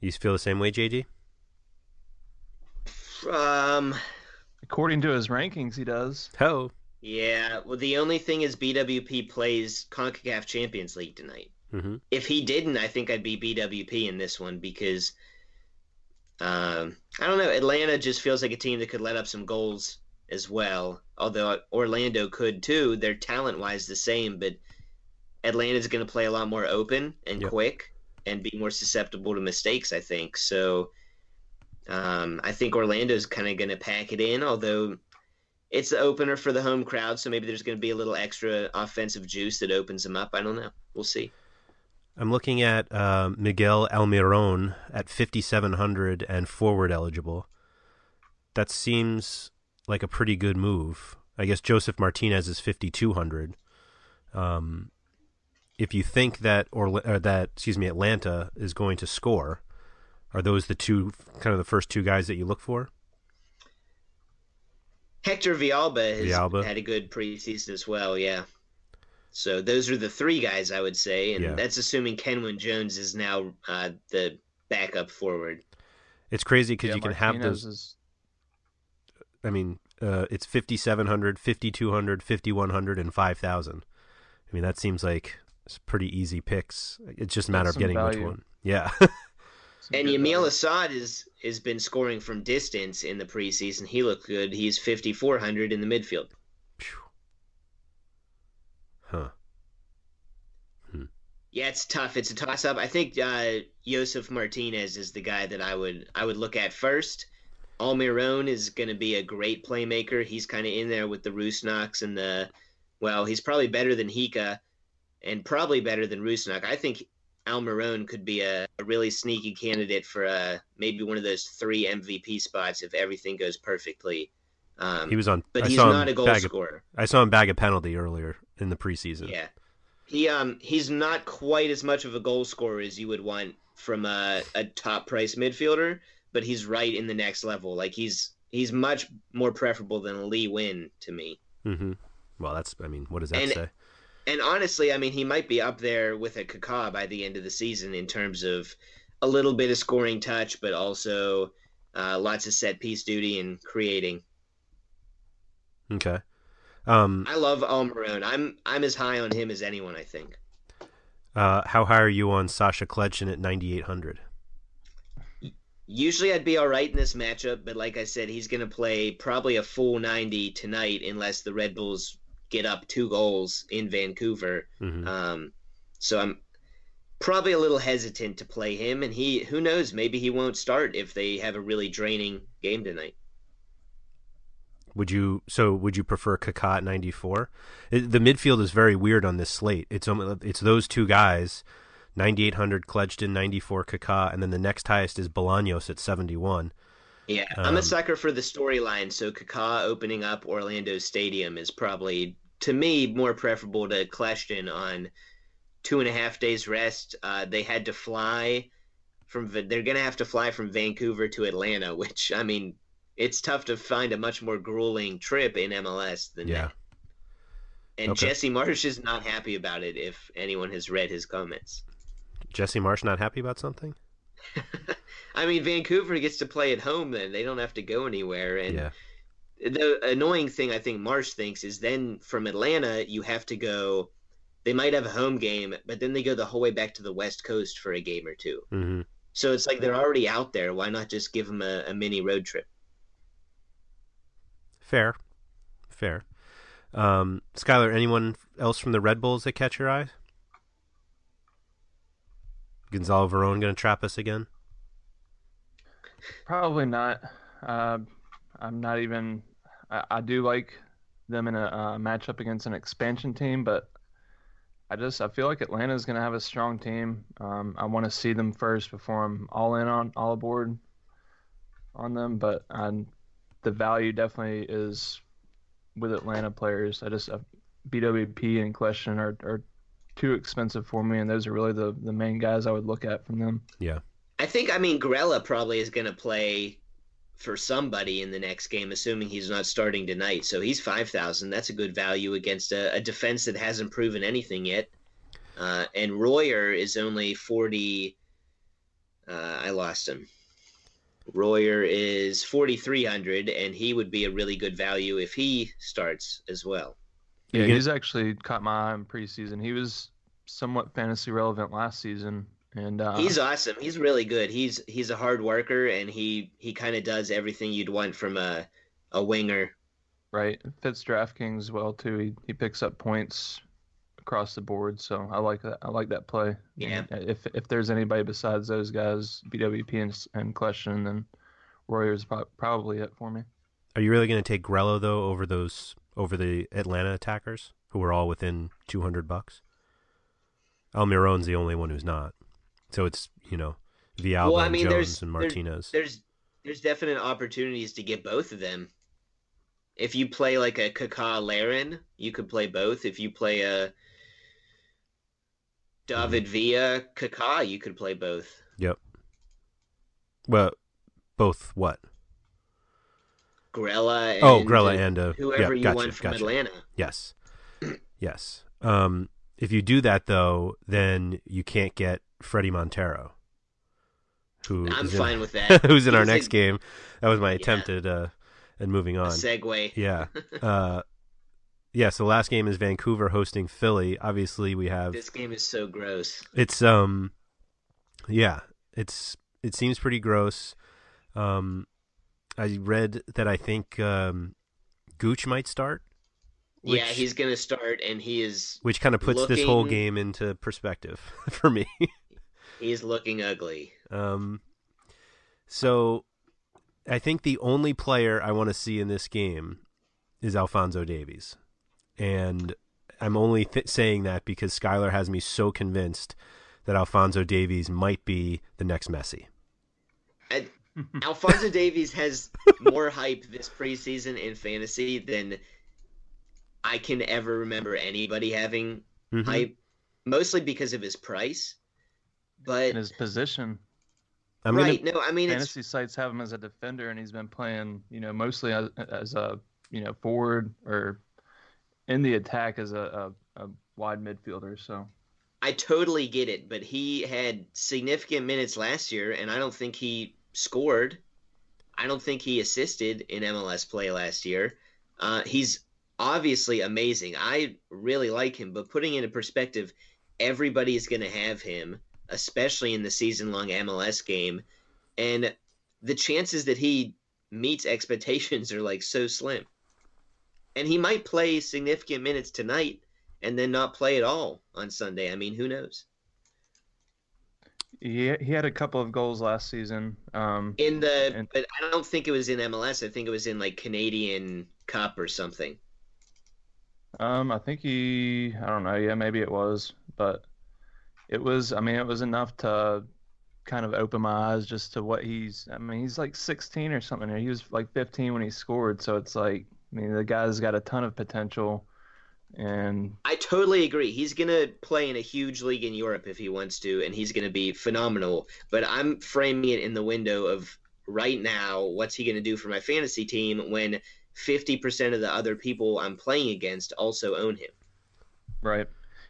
You feel the same way, JD? Um, According to his rankings, he does. Oh. yeah. Well, the only thing is BWP plays CONCACAF Champions League tonight. Mm-hmm. If he didn't, I think I'd be BWP in this one because um, I don't know. Atlanta just feels like a team that could let up some goals as well. Although Orlando could too. They're talent wise the same, but Atlanta's going to play a lot more open and Yep. quick and be more susceptible to mistakes. I think so. Um, I think Orlando's kind of going to pack it in, although it's the opener for the home crowd, so maybe there's going to be a little extra offensive juice that opens them up. I don't know. We'll see. I'm looking at uh, Miguel Almiron at 5,700 and forward eligible. That seems like a pretty good move. I guess Josef Martinez is 5,200. Um, if you think that or, or that excuse me Atlanta is going to score, are those the two kind of the first two guys that you look for? Hector Villalba has Villalba. had a good preseason as well. Yeah. So those are the three guys I would say, and Yeah. that's assuming Kenwyne Jones is now uh, the backup forward. It's crazy because Yeah, you can have Martinez those. is- I mean, uh, it's 5,700, 5,200, 5,100, and 5,000. I mean, that seems like it's pretty easy picks. It's just a matter That's of some getting which one. Yeah. And good Yamil. Asad is has been scoring from distance in the preseason. He looked good. He's 5400 in the midfield. Phew. huh. Yeah, it's tough. It's a toss up. I think uh, Josef Martinez is the guy that I would I would look at first. Almiron is going to be a great playmaker. He's kind of in there with the Rusnaks and the well, he's probably better than Hyka and probably better than Rusnak. I think Almiron could be a, a really sneaky candidate for uh, maybe one of those three MVP spots if everything goes perfectly. Um, He was on. but I he's not a goal scorer. I saw him bag a penalty earlier in the preseason. Yeah. He um he's not quite as much of a goal scorer as you would want from a, a top price midfielder, but he's right in the next level. Like he's he's much more preferable than Lee Nguyen to me. Mm-hmm. Well, that's. I mean, what does that And- say? And honestly, I mean he might be up there with a Kaká by the end of the season in terms of a little bit of scoring touch, but also uh, lots of set piece duty and creating. Okay. Um. I love Almiron. I'm I'm as high on him as anyone. I think. Uh. How high are you on Sacha Kljestan at 9,800? Usually I'd be all right in this matchup, but like I said, he's going to play probably a full 90 tonight unless the Red Bulls get up two goals in Vancouver. Mhm. Um, so I'm probably a little hesitant to play him, and he who knows, maybe he won't start if they have a really draining game tonight. Would you so would you prefer Kaká at 94? The midfield is very weird on this slate. It's only it's those two guys, 9800 Kljestan, 94 Kaká, and then the next highest is Bolaños at 71. Yeah, I'm Um, a sucker for the storyline, so Kaká opening up Orlando Stadium is probably, to me, more preferable to Kljestan on two and a half days rest. Uh, they had to fly from, they're going to have to fly from Vancouver to Atlanta, which, I mean, it's tough to find a much more grueling trip in MLS than Yeah. that. And Okay. Jesse Marsch is not happy about it if anyone has read his comments. Jesse Marsch not happy about something? I mean, Vancouver gets to play at home then. They don't have to go anywhere. And yeah. The annoying thing I think Marsch thinks is then from Atlanta you have to go. They might have a home game, but then they go the whole way back to the West Coast for a game or two. Mhm. So it's like they're already out there. Why not just give them a, a mini road trip? Fair. Fair. Um Skylar, anyone else from the Red Bulls that catch your eye? Gonzalo Verón going to trap us again? Probably not. Uh, I'm not even. I, I do like them in a uh, matchup against an expansion team, but I just I feel like Atlanta is going to have a strong team. Um, I want to see them first before I'm all in on all aboard on them. But um, the value definitely is with Atlanta players. I just uh, BWP and Question are, are too expensive for me, and those are really the the main guys I would look at from them. Yeah. I think I mean Grella probably is going to play for somebody in the next game, assuming he's not starting tonight. So he's five thousand. That's a good value against a, a defense that hasn't proven anything yet. Uh, and Royer is only forty. Uh, I lost him. Royer is forty three hundred, and he would be a really good value if he starts as well. Yeah, he's actually caught my eye in preseason. He was somewhat fantasy relevant last season, and uh, He's awesome. He's really good. He's he's a hard worker, and he he kind of does everything you'd want from a a winger. right fits DraftKings well too. He he picks up points across the board, so I like that. I like that play. Yeah. And if if there's anybody besides those guys, BWP and and Question, then Warriors pro- probably it for me. Are you really going to take Grella though over those over the Atlanta attackers who are all within 200 bucks? Almiron's the only one who's not. So it's, you know, Villalba, well, I mean, Jones there's and there- Martinez. There's there's definite opportunities to get both of them. If you play like a Kaká Larin, you could play both. If you play a David Villa, Kaká, you could play both. Yep. Well, both what? Grella and oh, Grella and uh, whoever yeah, you gotcha, want from gotcha. Atlanta. Yes. yes. Um, if you do that though, then you can't get Fredy Montero. Who I'm is in- fine with that. who's in our next game? That was my Yeah. attempt at uh, at moving A on. segue. Yeah. Uh, yeah. So last game is Vancouver hosting Philly. Obviously, we have This game is so gross. it's um, yeah. It's it seems pretty gross. Um, I read that I think um, Gooch might start. Yeah, he's gonna start, and he is which kind of puts this whole game into perspective for me. he's looking ugly. um, so I think the only player I want to see in this game is Alphonso Davies, and I'm only th- saying that because Skylar has me so convinced that Alphonso Davies might be the next Messi. I, Alphonso Davies has more hype this preseason in fantasy than I can ever remember anybody having Mhm. hype, mostly because of his price. But in his position. I'm right, gonna no, I mean it's Fantasy sites have him as a defender, and he's been playing, you know, mostly as, as a you know forward or in the attack as a, a, a wide midfielder. So I totally get it, but he had significant minutes last year, and I don't think he scored. I don't think he assisted in MLS play last year. Uh, he's obviously amazing. I really like him, but putting into perspective, everybody is going to have him, especially in the season-long MLS game, and the chances that he meets expectations are like so slim. And he might play significant minutes tonight and then not play at all on Sunday. I mean, who knows? he he had a couple of goals last season. Um, In the And- but I don't think it was in MLS. I think it was in like Canadian Cup or something. Um, I think he, I don't know, yeah, maybe it was, but it was, I mean, it was enough to kind of open my eyes just to what he's, I mean, he's like 16 or something. He was like 15 when he scored, so it's like, I mean, the guy's got a ton of potential, and I totally agree. He's gonna play in a huge league in Europe if he wants to, and he's gonna be phenomenal. But I'm framing it in the window of right now. What's he gonna do for my fantasy team when 50% of the other people I'm playing against also own him? right,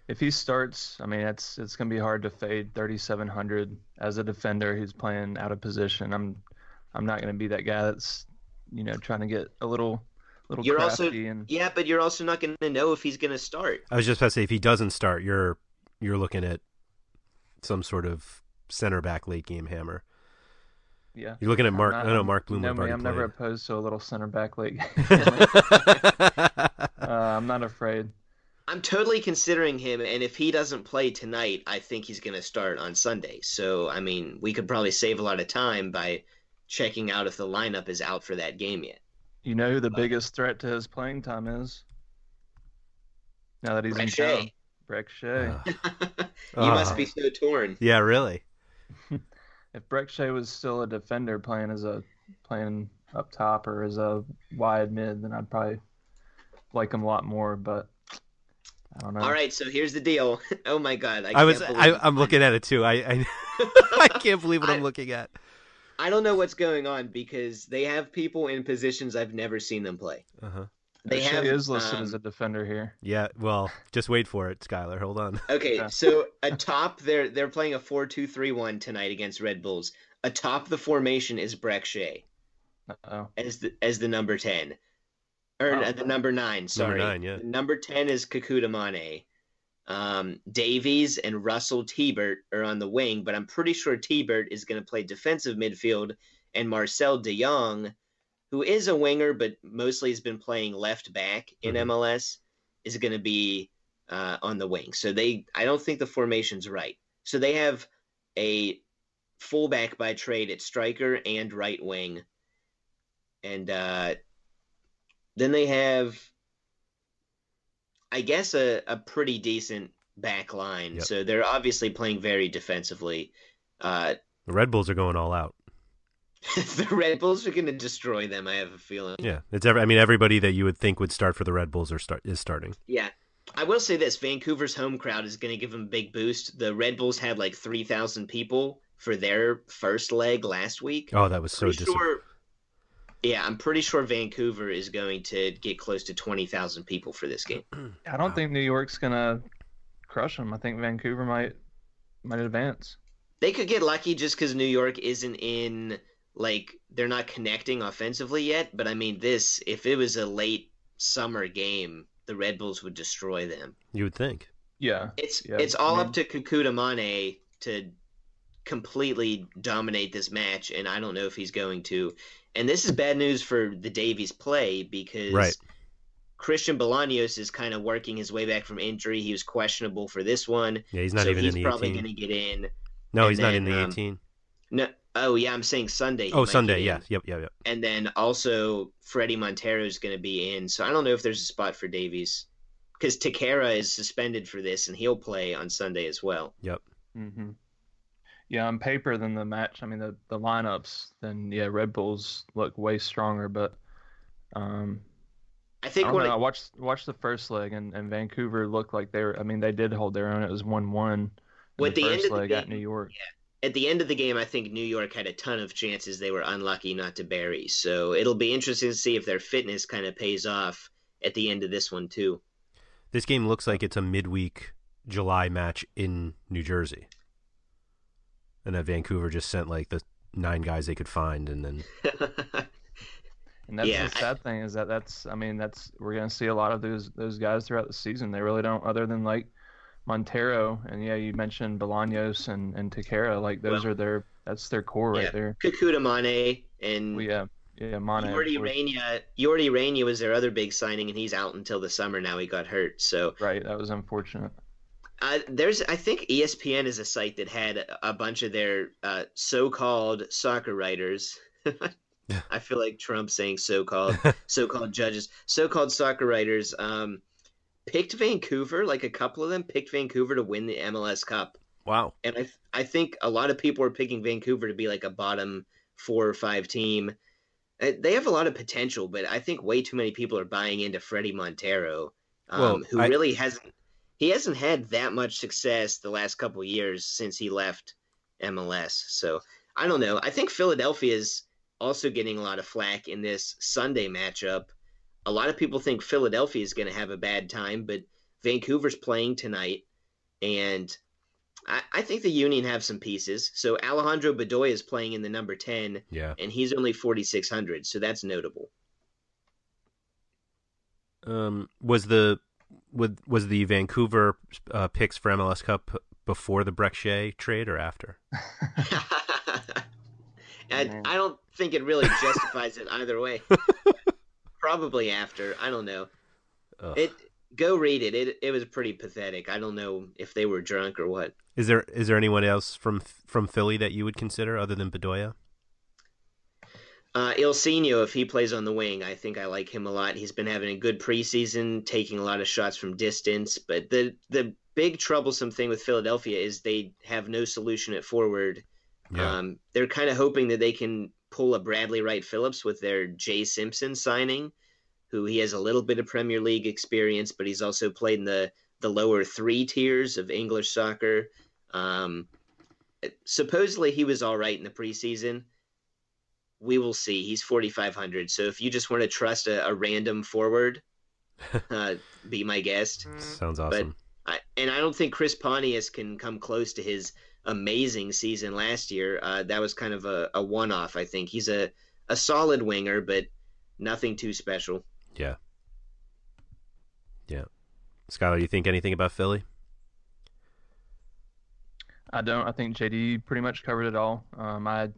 if he starts, I mean, it's it's gonna be hard to fade 3,700 as a defender who's playing out of position. I'm I'm not gonna be that guy that's, you know, trying to get a little little You're also and yeah, but you're also not gonna know if he's gonna start. I was just about to say if he doesn't start, you're you're looking at some sort of center back late game hammer. Yeah. You're looking at I'm Mark. not- I know Mark Bloom no, would me, I'm never opposed to a little center back league. uh, I'm not afraid. I'm totally considering him, and if he doesn't play tonight, I think he's going to start on Sunday. So, I mean, we could probably save a lot of time by checking out if the lineup is out for that game yet. You know who the biggest threat to his playing time is? Now that he's Brek in Shea. town. Brek Shea. you must be so torn. Yeah, really. If Brek Shea was still a defender playing as a playing up top or as a wide mid, then I'd probably like him a lot more. But I don't know. All right, so here's the deal. Oh my God, I, I, can't was. I, I'm looking at it too. I. I, I can't believe what I'm looking at. I don't know what's going on because they have people in positions I've never seen them play. Uh huh. They Shea have is listed um, as a defender here. Yeah. Well, just wait for it, Skylar. Hold on. Okay, Yeah. so atop they're they're playing a 4-2-3-1 tonight against Red Bulls. Atop the formation is Brek Shea Oh, as the as the number 10. Or Oh. uh, the number 9, sorry. nine, yeah. The Number 10 is Kekuta Manneh. Um, Davies and Russell Teibert are on the wing, but I'm pretty sure Teibert is going to play defensive midfield and Marcel De Jong, who is a winger but mostly has been playing left back in Mhm. MLS, is going to be uh, on the wing. So they, I don't think the formation's right. So they have a fullback by trade at striker and right wing, and uh, then they have, I guess, a, a pretty decent back line. Yep. So they're obviously playing very defensively. Uh, The Red Bulls are going all out. the Red Bulls are going to destroy them. I have a feeling. Yeah, it's every. I mean, everybody that you would think would start for the Red Bulls are start is starting. Yeah. I will say this: Vancouver's home crowd is going to give them a big boost. The Red Bulls had like three thousand people for their first leg last week. Oh, that was so Pretty disappointing. sure, yeah, I'm pretty sure Vancouver is going to get close to twenty thousand people for this game. I don't think New York's gonna crush them. I think Vancouver might might advance. They could get lucky just because New York isn't in like they're not connecting offensively yet. But I mean, this if it was a late summer game, the Red Bulls would destroy them. You would think. Yeah, It's Yeah, it's all I up to Kekuta Manneh to completely dominate this match, and I don't know if he's going to. And this is bad news for the Davies play because Right. Christian Bolaños is kind of working his way back from injury. He was questionable for this one. Yeah, he's not so even he's in the probably 18. going to get in. No, and he's not in then, the um, 18. No, oh yeah, I'm saying Sunday. Oh, might get Sunday. in. Yeah. Yep. Yep. Yep. And then also Fredy Montero is going to be in. So I don't know if there's a spot for Davies because Techera is suspended for this, and he'll play on Sunday as well. Yep. Mm-hmm. Yeah, on paper than the match. I mean, the the lineups. Then yeah, Red Bulls look way stronger. But um, I I think don't when know. I I, watched watched the first leg, and, and Vancouver looked like they were. I mean, they did hold their own. It was one one. Well, at the the end first of the leg at New York. At the end of the game, I think New York had a ton of chances they were unlucky not to bury. So it'll be interesting to see if their fitness kind of pays off at the end of this one too. This game looks like it's a midweek July match in New Jersey, and that Vancouver just sent like the nine guys they could find, and then And that's Yeah, the I- sad thing is that that's I mean that's we're gonna see a lot of those those guys throughout the season. They really don't other than like Montero and yeah you mentioned Bolaños and and Techera like those Well, are their that's their core right there. Kekuta Manneh and Well, yeah yeah Manneh. of Yordi course. Rania. Yordy Reyna was their other big signing, and he's out until the summer. Now he got hurt, so Right, that was unfortunate. Uh, there's, I think ESPN is a site that had a bunch of their uh, so-called soccer writers. I feel like Trump saying so-called, so-called judges, so-called soccer writers. Um, picked Vancouver, like a couple of them picked Vancouver to win the MLS Cup, wow, and I, I think a lot of people are picking Vancouver to be like a bottom four or five team. Uh, They have a lot of potential, but I think way too many people are buying into Fredy Montero, um, Well, who I- really hasn't he hasn't had that much success the last couple years since he left MLS. So I don't know. I think Philadelphia is also getting a lot of flack in this Sunday matchup. A lot of people think Philadelphia is going to have a bad time, but Vancouver's playing tonight, and I, I think the Union have some pieces. So Alejandro Bedoya is playing in the number ten, yeah. and he's only forty six hundred, so that's notable. Um, was the with was the Vancouver uh, picks for MLS Cup before the Brek trade or after? and I don't think it really justifies it either way. Probably after. I don't know. Ugh. It go read it. It it was pretty pathetic. I don't know if they were drunk or what. Is there is there anyone else from from Philly that you would consider other than Bedoya? Uh, Ilsinho, if he plays on the wing, I think I like him a lot. He's been having a good preseason, taking a lot of shots from distance. But the the big troublesome thing with Philadelphia is they have no solution at forward. Yeah. Um, they're kind of hoping that they can pull a Bradley Wright Phillips with their Jay Simpson signing, who he has a little bit of Premier League experience, but he's also played in the the lower three tiers of English soccer. Um, supposedly he was all right in the preseason. We will see. He's forty five hundred. So if you just want to trust a, a random forward, uh, be my guest. Sounds awesome. I, and I don't think Chris Pontius can come close to his amazing season last year. Uh, that was kind of a, a one off. I think he's a, a solid winger, but nothing too special. yeah. Yeah. Skylar, you think anything about Philly? I don't. I think JD pretty much covered it all. Um, I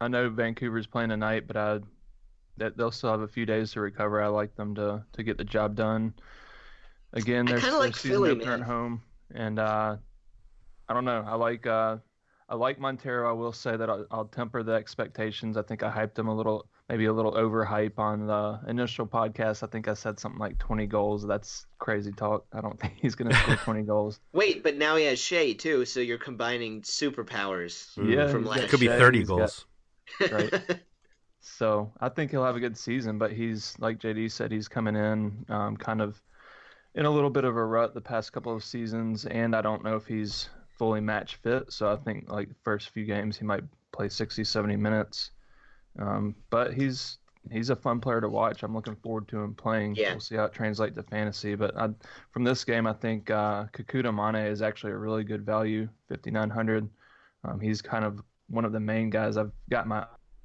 I know Vancouver's playing tonight, but I that they'll still have a few days to recover. I like them to to get the job done. Again, I they're, kinda like season Philly, opener man. at home, and uh, I don't know. I like uh, I like Montero. I will say that I'll, I'll temper the expectations. I think I hyped him a little, maybe a little overhype on the initial podcast. I think I said something like 20 goals. That's crazy talk. I don't think he's going to score 20 goals. Wait, but now he has Shea too, so you're combining superpowers Yeah, from he's last got Could be 30 he's got- goals. right? So I think he'll have a good season, but he's like JD said, he's coming in um, kind of in a little bit of a rut the past couple of seasons, and I don't know if he's fully match fit. So I think like first few games he might play 60, 70 minutes. Um, but he's he's a fun player to watch. I'm looking forward to him playing. Yeah. We'll see how it translates to fantasy. But I, from this game, I think uh, Kekuta Manneh is actually a really good value, 5,900. Um, he's kind of one of the main guys I've got my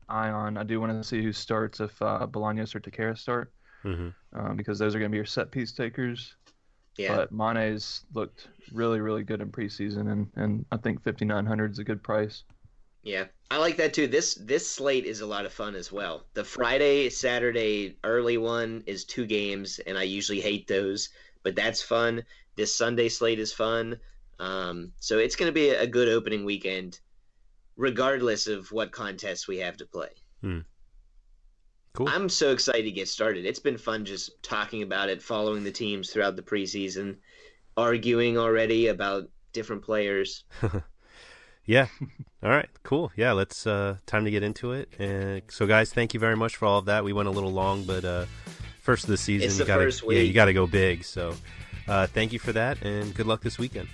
eye on. I do want to see who starts if uh, Bolaños or Techera start, Mm-hmm. um, because those are going to be your set piece takers. Yeah. But Manneh's looked really, really good in preseason, and, and I think 5,900 is a good price. Yeah, I like that too. This this slate is a lot of fun as well. The Friday, Saturday early one is two games, and I usually hate those, but that's fun. This Sunday slate is fun. Um, so it's going to be a good opening weekend, regardless of what contests we have to play. Hmm. Cool. I'm so excited to get started. It's been fun just talking about it, following the teams throughout the preseason, arguing already about different players. Yeah. All right. Cool. Yeah. Let's uh, time to get into it. And so, guys, thank you very much for all of that. We went a little long, but uh, first of the season, It's you the gotta yeah, you got to go big. So, uh, thank you for that, and good luck this weekend.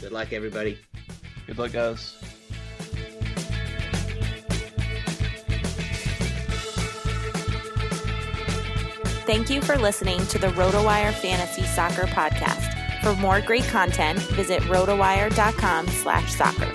Good luck, everybody. Good luck, guys. Thank you for listening to the RotoWire Fantasy Soccer Podcast. For more great content, visit rotowire.com slash soccer.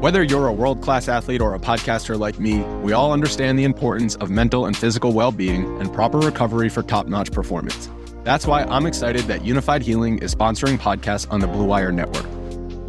Whether you're a world class athlete or a podcaster like me, we all understand the importance of mental and physical well being and proper recovery for top notch performance. That's why I'm excited that Unifyd Healing is sponsoring podcasts on the Blue Wire Network.